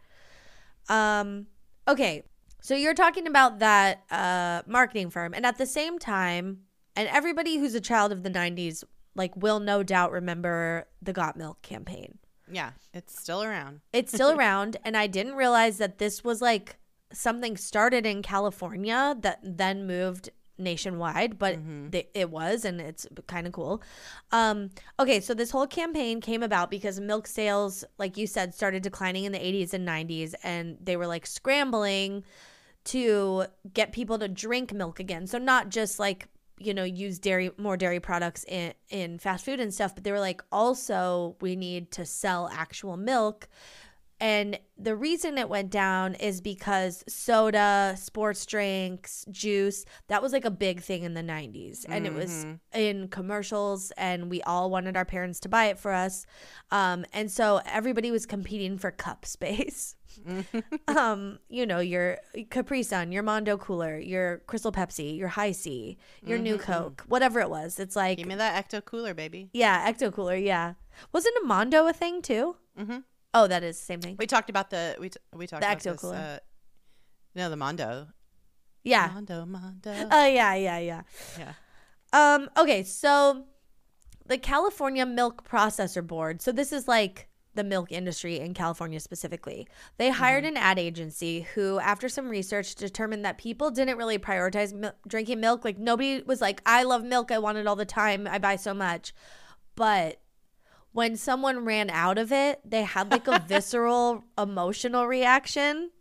um okay so you're talking about that uh marketing firm and at the same time and everybody who's a child of the 90s like will no doubt remember the Got Milk campaign. Yeah, it's still around. It's still around and I didn't realize that this was like something started in California that then moved nationwide, but Mhm. th- it was and it's kind of cool. Um okay, so this whole campaign came about because milk sales like you said started declining in the 80s and 90s and they were like scrambling to get people to drink milk again. So not just like you know use dairy more dairy products in in fast food and stuff, but they were like also we need to sell actual milk. And the reason it went down is because soda, sports drinks, juice, that was like a big thing in the 90s. And it was Mhm. in commercials, and we all wanted our parents to buy it for us. Um, and so everybody was competing for cup space. um, you know, your Capri Sun, your Mondo Cooler, your Crystal Pepsi, your Hi-C, your New Mhm. Coke, whatever it was. It's like, Give me that Ecto Cooler, baby. yeah, Ecto Cooler, yeah. Wasn't a Mondo a thing too? hmm Oh, that is the same thing. We talked about the we t- we talked The about Ecto this, Cooler. Uh, no, the Mondo. Yeah. Mondo, Mondo. Oh, yeah, yeah, yeah. yeah. Um, okay, so the California Milk Processor Board. So this is like the milk industry in California specifically. They hired an ad agency who after some research determined that people didn't really prioritize drinking milk. Like nobody was like, "I love milk. I want it all the time. I buy so much." But when someone ran out of it, they had like a visceral emotional reaction.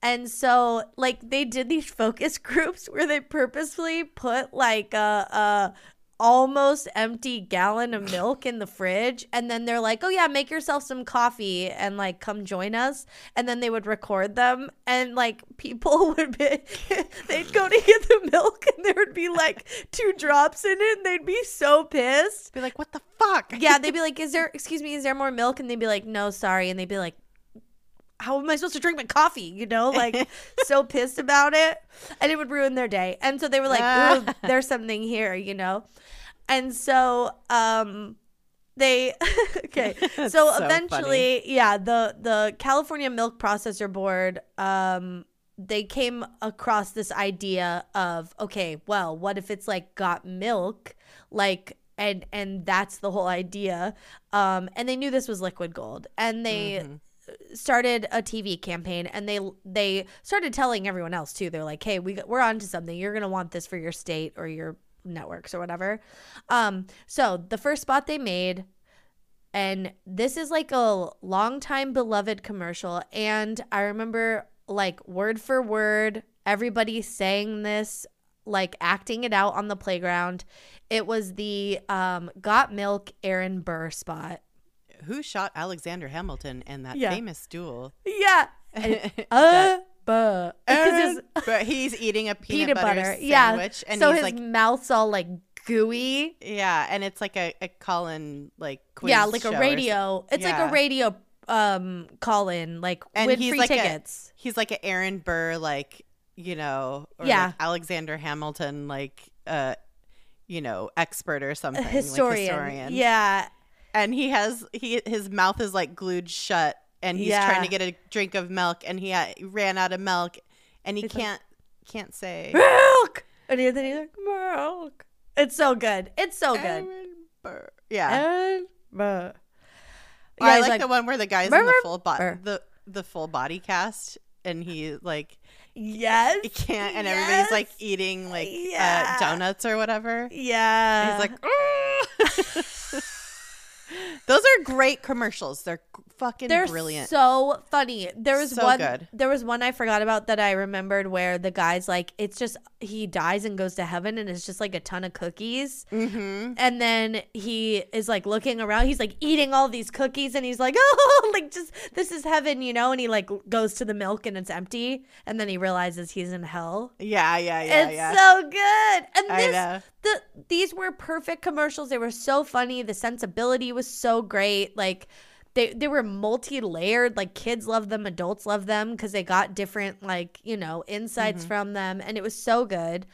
And so, like, they did these focus groups where they purposefully put like a, a almost empty gallon of milk in the fridge, and then they're like, "Oh yeah, make yourself some coffee and like come join us." And then they would record them, and like people would be, they'd go to get the milk, and there would be like two drops in it, and they'd be so pissed. Be like, what the fuck? Yeah, they'd be like, "Is there? Excuse me, is there more milk?" And they'd be like, "No, sorry." And they'd be like, "How am I supposed to drink my coffee?" You know, like so pissed about it, and it would ruin their day. And so they were like, "Ooh, "There's something here," you know. And so, um, they okay. So so eventually, yeah, the the California Milk Processor Board, um, they came across this idea of okay, well, what if it's like got milk, like and and that's the whole idea. Um, and they knew this was liquid gold, and they Mhm. Started a TV campaign, and they they started telling everyone else too. They're like, hey, we we're onto something. You're gonna want this for your state or your networks or whatever. Um, so the first spot they made and this is like a long time beloved commercial and i remember like word for word everybody saying this like acting it out on the playground it was the um got milk aaron burr spot Who shot Alexander Hamilton in that Yeah. famous duel? yeah uh but his but he's eating a peanut, peanut butter, butter yeah sandwich, and so his like, mouth's all like gooey yeah, and it's like a, a Colin like quiz yeah like a radio it's like a radio um call in like And with he's free like a- tickets he's like an Aaron Burr, like you know, or Yeah. like Alexander Hamilton, like uh, you know, expert or something, a like historian. Yeah. And he has he his mouth is like glued shut, and he's trying to get a drink of milk, and he ha- ran out of milk, and he He's like, can't can't say Milk. And then he's like, milk. It's so good. It's so good. Aaron Yeah, And milk. Or I like, like, the one where the guy's in the full body the the full body cast, and he like yes. he can't, and everybody's like eating like Yeah. uh, donuts or whatever. Yeah. He's like. those are great commercials. They're fucking They're brilliant. so funny. There was So one. good. There was one I forgot about that I remembered where the guy's like, it's just he dies and goes to heaven, and it's just like a ton of cookies. mm-hmm. And then he is like looking around. He's like eating all these cookies, and he's like, "Oh, like just this is heaven," you know. And he like goes to the milk, and it's empty. And then he realizes he's in hell. Yeah, yeah, yeah, it's yeah. so good. And I this, know. the these were perfect commercials. They were so funny. The sensibility was so great. Like they they were multi-layered. Like kids love them, adults love them because they got different like, you know, insights Mm-hmm. from them and it was so good.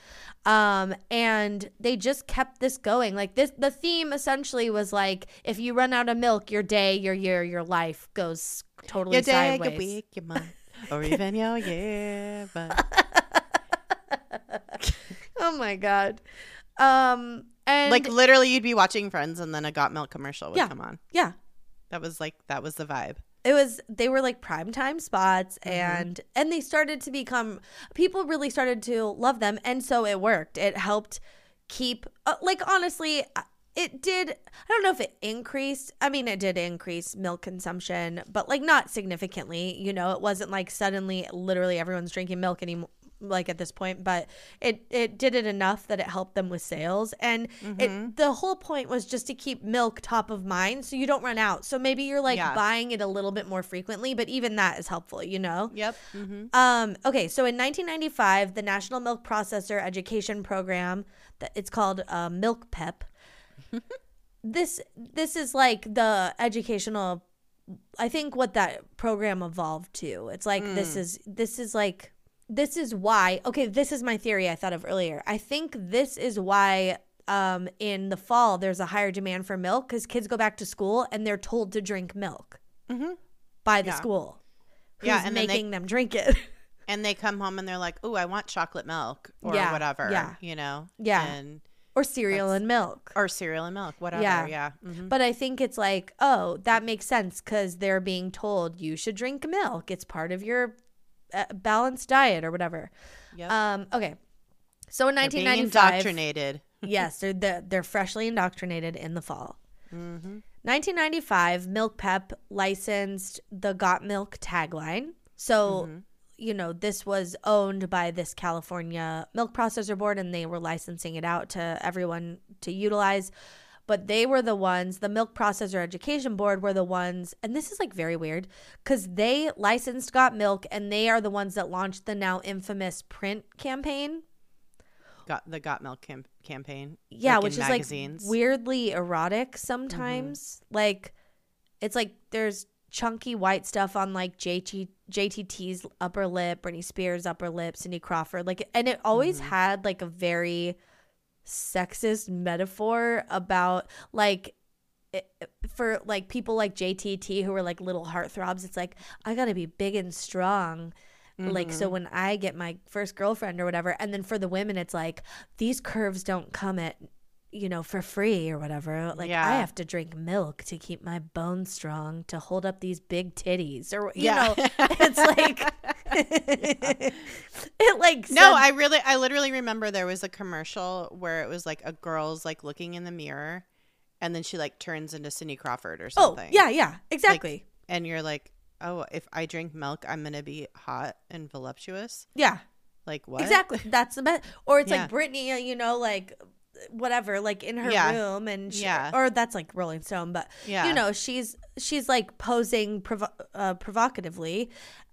Um and they just kept this going. Like this the theme essentially was like if you run out of milk, your day, your year, your life goes totally Your day, sideways. your week, your month, or even your year. But oh my god. Um, and like literally, you'd be watching Friends, and then a Got Milk commercial would Yeah. come on. yeah, That was like that was the vibe. it was they were like prime time spots Mhm. and and they started to become people really started to love them and so it worked it helped keep uh, like honestly uh, it did i don't know if it increased i mean it did increase milk consumption but like not significantly you know it wasn't like suddenly literally everyone's drinking milk anymore like at this point but it it did it enough that it helped them with sales and Mhm. it the whole point was just to keep milk top of mind so you don't run out so maybe you're like Yeah. buying it a little bit more frequently but even that is helpful you know Yep. Mm-hmm. um okay so in 1995 the national milk processor education program that it's called uh, milk pep this this is like the educational i think what that program evolved to it's like this Mm. is this is like this is why okay this is my theory i thought of earlier i think this is why um in the fall there's a higher demand for milk because kids go back to school and they're told to drink milk Mm-hmm. by the Yeah. school who's Yeah, and then they- making them drink it And they come home and they're like, "Oh, I want chocolate milk or Yeah, whatever." yeah. You know. Yeah. And or cereal and milk or cereal and milk, whatever. Yeah. Yeah. Mhm. But I think it's like, oh, that makes sense because they're being told you should drink milk. It's part of your balanced diet or whatever. Yep. Um, okay. So in They're 1995, indoctrinated. yes, they're, they're they're freshly indoctrinated in the fall. Mm-hmm. 1995, Milk Pep licensed the Got Milk tagline. So Mhm. you know, this was owned by this California milk processor board and they were licensing it out to everyone to utilize. But they were the ones, the milk processor education board were the ones, and this is like very weird because they licensed Got Milk and they are the ones that launched the now infamous print campaign. Got the Got Milk cam- campaign. Yeah, like which is magazines. like weirdly erotic sometimes. Like it's like there's chunky white stuff on like JT JTT's upper lip, Britney Spears upper lip, Cindy Crawford, like and it always Mhm. had like a very sexist metaphor about like for like people like JTT who are like little heartthrobs, it's like I gotta be big and strong like so Mhm. when i get my first girlfriend or whatever and then for the women it's like these curves don't come at you know for free or whatever like i have to drink milk to keep my bones strong to hold up these big titties or you Yeah. know it's like it like No, said- I really, I literally remember there was a commercial where it was like a girl's like looking in the mirror, and then she like turns into Cindy Crawford or something. oh something. yeah yeah exactly and you're like, oh, if I drink milk, I'm gonna be hot and voluptuous. yeah Like what? exactly that's the best or it's Yeah. like Britney you know like whatever like in her Yeah. room and she, Yeah. or that's like Rolling Stone but Yeah. you know she's she's like posing provo- uh, provocatively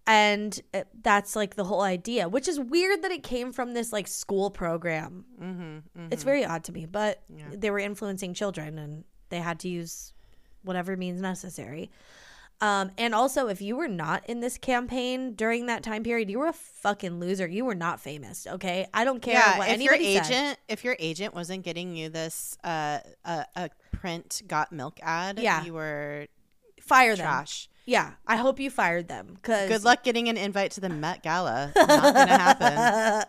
and uh, that's like the whole idea which is weird that it came from this like school program Mm-hmm, it's very odd to me but Yeah. they were influencing children and they had to use whatever means necessary um, and also if you were not in this campaign during that time period you were a fucking loser you were not famous okay i don't care yeah. what if your agent, said if your agent wasn't getting you this uh, a, a print got milk ad, Yeah. you were fire them trash. yeah i hope you fired them because Good luck getting an invite to the Met Gala. Not gonna happen.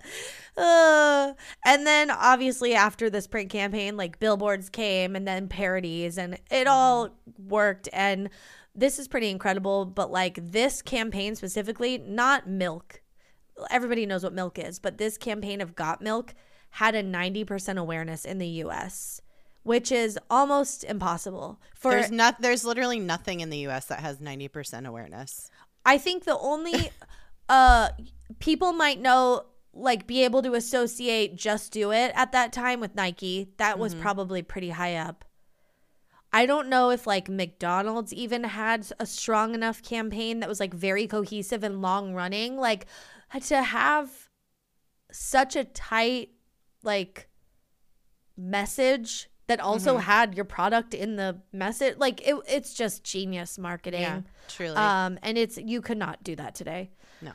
Uh, and then obviously after this print campaign, like billboards came and then parodies and it all worked. And this is pretty incredible. But like this campaign specifically, not milk. Everybody knows what milk is, but this campaign of Got Milk had a 90% awareness in the US, which is almost impossible. For there's not. There's literally nothing in the U.S. that has ninety percent awareness. I think the only uh people might know like be able to associate just do it at that time with Nike. That was Mhm. probably pretty high up. I don't know if like McDonald's even had a strong enough campaign that was like very cohesive and long running. Like to have such a tight like message that also Mhm. had your product in the message like it, it's just genius marketing Yeah, truly. um, and it's you could not do that today. No.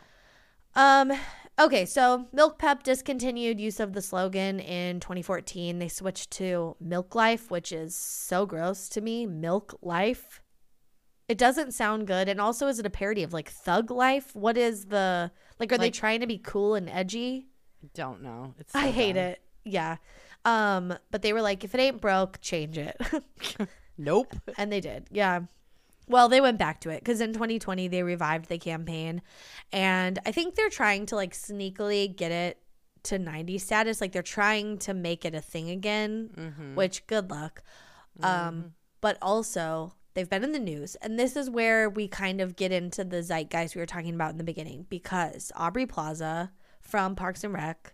Um. Okay, so Milk Pep discontinued use of the slogan in 2014. They switched to Milk Life, which is so gross to me. Milk Life. It doesn't sound good, and also is it a parody of like Thug Life? What is the like? Are they trying to be cool and edgy? I don't know. It's I so hate dumb. it. Yeah. Um, but they were like, if it ain't broke, change it. Nope. and they did. Yeah. Well, they went back to it because in 2020 they revived the campaign, and I think they're trying to like sneakily get it to 90 status. Like they're trying to make it a thing again, Mm-hmm. which good luck. Um, but also they've been in the news, and this is where we kind of get into the zeitgeist we were talking about in the beginning because Aubrey Plaza from Parks and Rec.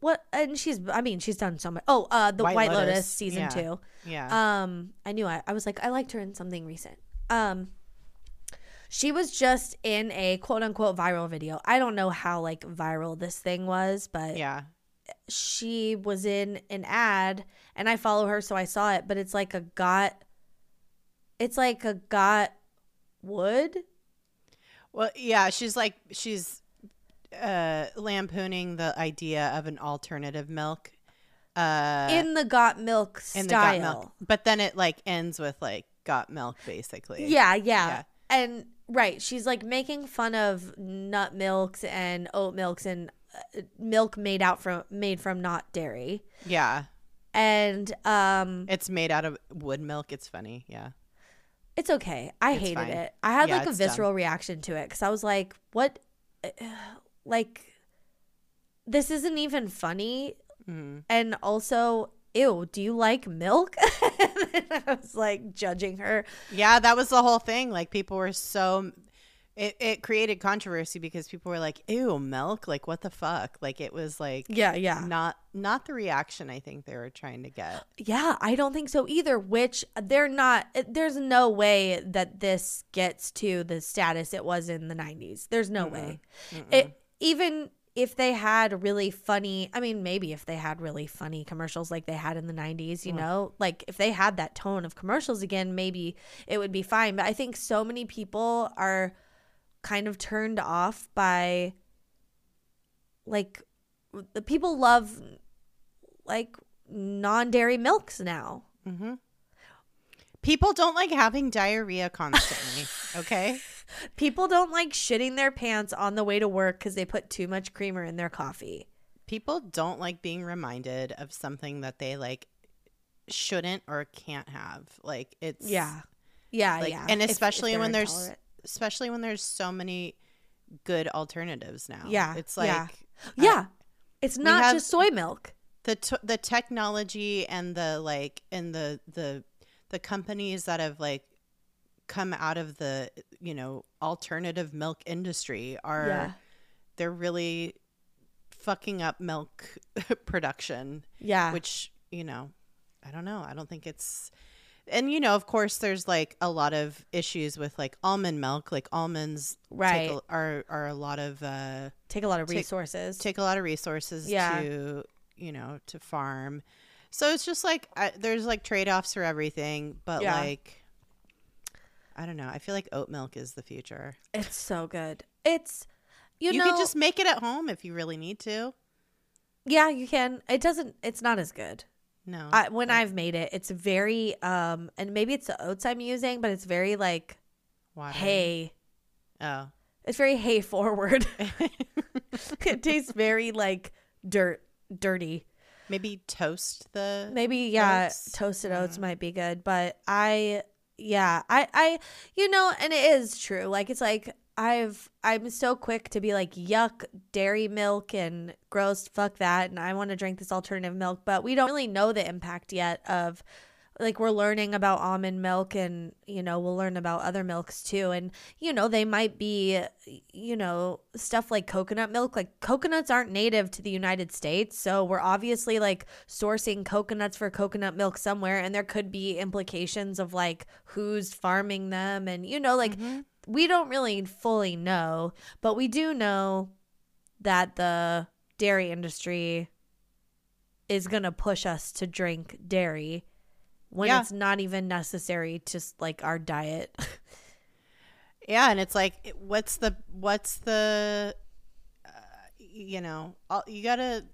What and she's I mean she's done so much. Oh, uh the White, White Lotus, Lotus, season yeah. 2. Yeah. Um, I knew I, I was like, I liked her in something recent. Um, she was just in a quote unquote viral video. I don't know how like viral this thing was, but yeah. she was in an ad and I follow her, so I saw it, but it's like a got, it's like a got wood. Well, yeah, she's like she's uh lampooning the idea of an alternative milk uh in the got milk style. got milk. But then it like ends with like got milk basically. Yeah, yeah, Yeah. And right, she's like making fun of nut milks and oat milks and uh, milk made out from made from not dairy. Yeah. And um It's made out of wood milk. It's funny. Yeah. it's okay. I It's hated fine. it. I had Yeah, like a it's dumb. visceral reaction to it cuz I was like, what like this isn't even funny Mhm. and also ew, do you like milk? and I was like judging her. Yeah, that was the whole thing. Like people were so it, it created controversy because people were like, "Ew, milk! Like what the fuck?" Like it was like Yeah, yeah. not not the reaction I think they were trying to get. Yeah, I don't think so either. Which they're not, there's no way that this gets to the status it was in the 90s. There's no way. It, even if they had really funny, I mean, maybe if they had really funny commercials like they had in the 90s, you know, like if they had that tone of commercials again, maybe it would be fine. But I think so many people are kind of turned off by like the people love like non-dairy milks now. Mm-hmm. People don't like having diarrhea constantly. okay. People don't like shitting their pants on the way to work because they put too much creamer in their coffee. People don't like being reminded of something that they like shouldn't or can't have. Like it's Yeah, yeah, like yeah. and If- if especially they're when there's intolerant. especially when there's so many good alternatives now. Yeah, It's like yeah. uh, yeah, it's not just soy milk. the t- the technology and the like and the the the companies that have like come out of the you know alternative milk industry are Yeah. they're really fucking up milk production Yeah, which you know i don't know i don't think it's and you know of course there's like a lot of issues with like almond milk like almonds Right. take a, are are a lot of uh take a lot of take- resources. take a lot of resources Yeah. to you know to farm so it's just like I, there's like trade-offs for everything but Yeah. like i don't know i feel like oat milk is the future it's so good. It's you, you, know can just make it at home if you really need to yeah you can. It doesn't. It's not as good. no I, when I've made it, it's very um, and maybe it's the oats I'm using, but it's very like water. hay. oh It's very hay forward. it tastes very like dirt, dirty. maybe toast the Maybe yeah, Oats? toasted oats might be good, but I yeah, I I you know, and it is true. Like it's like I've I'm so quick to be like yuck dairy milk and gross fuck that and I want to drink this alternative milk, but we don't really know the impact yet of like we're learning about almond milk and you know we'll learn about other milks too. And you know they might be you know stuff like coconut milk. Like coconuts aren't native to the united states. So we're obviously like sourcing coconuts for coconut milk somewhere. And there could be implications of like who's farming them. And you know like Mhm. we don't really fully know but we do know that the dairy industry is going to push us to drink dairy when Yeah. it's not even necessary to like our diet. yeah and it's like what's the what's the uh, you know all, you gotta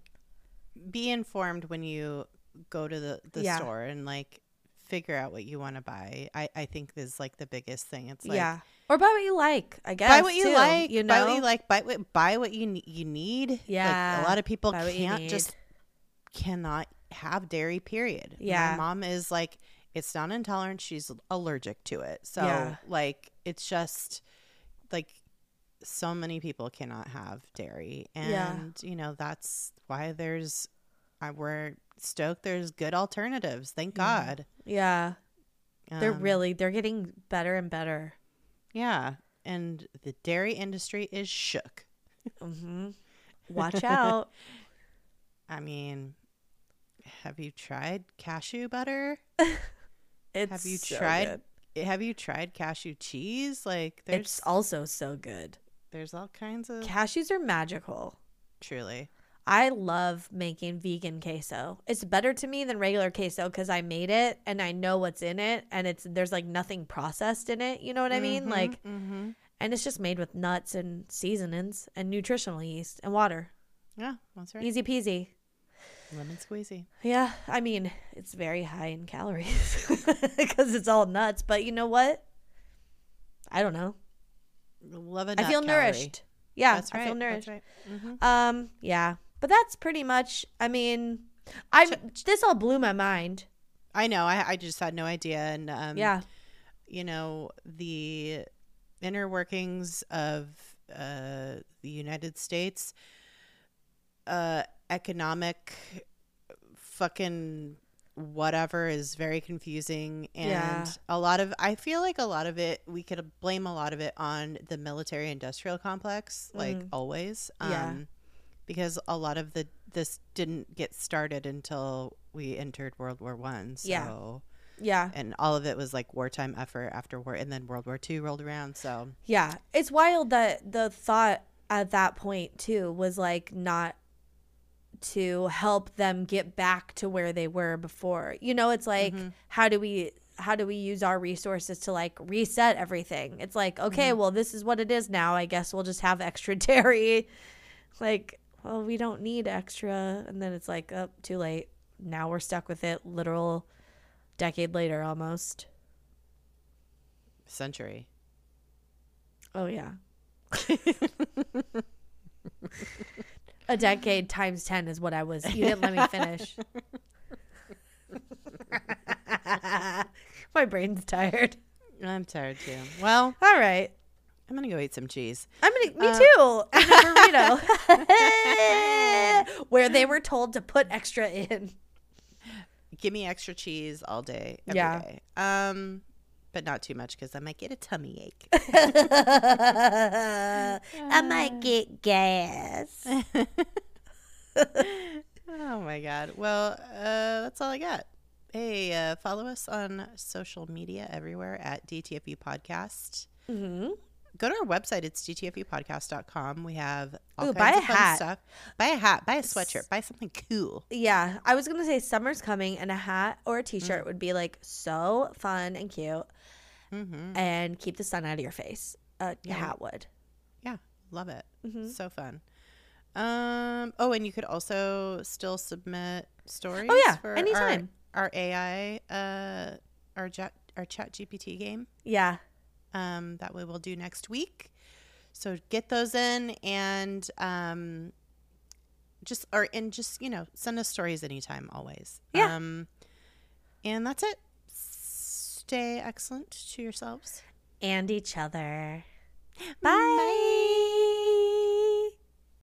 be informed when you go to the, the Yeah. store and like figure out what you want to buy i i think is like the biggest thing it's like yeah. Or buy what you like, I guess. buy what you too, like you know. buy what you like buy what buy what you you need Like, Yeah, a lot of people can't just cannot have dairy. Period. Yeah. my mom is like it's not intolerant; she's allergic to it. So Yeah. like it's just like so many people cannot have dairy, and Yeah. you know that's why there's I we're stoked. There's good alternatives. Thank God. Yeah. They're Um, really they're getting better and better. yeah, and the dairy industry is shook. hmm Watch out. I mean, have you tried cashew butter? It's Have you so tried? good. Have you tried cashew cheese? Like there's It's also so good. there's all kinds of Cashews are magical. truly. I love making vegan queso. It's better to me than regular queso because I made it and I know what's in it and it's there's like nothing processed in it. You know what I mean? Like mm-hmm. and it's just made with nuts and seasonings and nutritional yeast and water. yeah, that's right. Easy peasy. Lemon squeezy. Yeah, I mean, it's very high in calories because it's all nuts, but you know what? I don't know. Love I feel calorie. nourished. Yeah, right. I feel nourished. That's right. hmm Um, yeah. But that's pretty much I mean, I this all blew my mind. I know. I I just had no idea, and um, yeah. you know the inner workings of uh, the United States uh, economic fucking whatever is very confusing and Yeah. a lot of I feel like a lot of it we could blame a lot of it on the military industrial complex like Mhm. always Yeah. um because a lot of the this didn't get started until we entered World War 1 so Yeah. Yeah. and all of it was like wartime effort after war and then world war ii rolled around so Yeah. It's wild that the thought at that point too was like not to help them get back to where they were before. You know, it's like mm-hmm. how do we how do we use our resources to like reset everything? It's like, okay, mm-hmm. well this is what it is now. I guess we'll just have extra dairy. Like, well, we don't need extra and then it's like, oh, too late. Now we're stuck with it literal decade later almost. century Oh yeah. A decade times 10 is what I was. You didn't let me finish. My brain's tired. i'm tired too well All right. i'm gonna go eat some cheese I'm going to, me Uh, too. In a burrito. Where they were told to put extra in. give me extra cheese all day every day. Yeah. um but not too much because i might get a tummy ache. I might get gas. oh my god. Well uh that's all i got. Hey uh follow us on social media everywhere at dtfu podcast. Hmm go to our website. It's dtfupodcast.com we have all Ooh, kinds buy a of fun hat. stuff. Buy a hat. Buy a sweatshirt. Buy something cool. Yeah, I was gonna say summer's coming, and a hat or a t-shirt would be like so fun and cute, mm-hmm. and keep the sun out of your face. A Yeah. hat would. yeah love it Mhm. so fun um oh and you could also still submit stories Oh, yeah, for anytime. our, our ai uh our chat our chat gpt game Yeah, um, that we will do next week. So get those in and um, just or and just you know send us stories anytime, always. Yeah. Um, and that's it. Stay excellent to yourselves. and each other. Bye.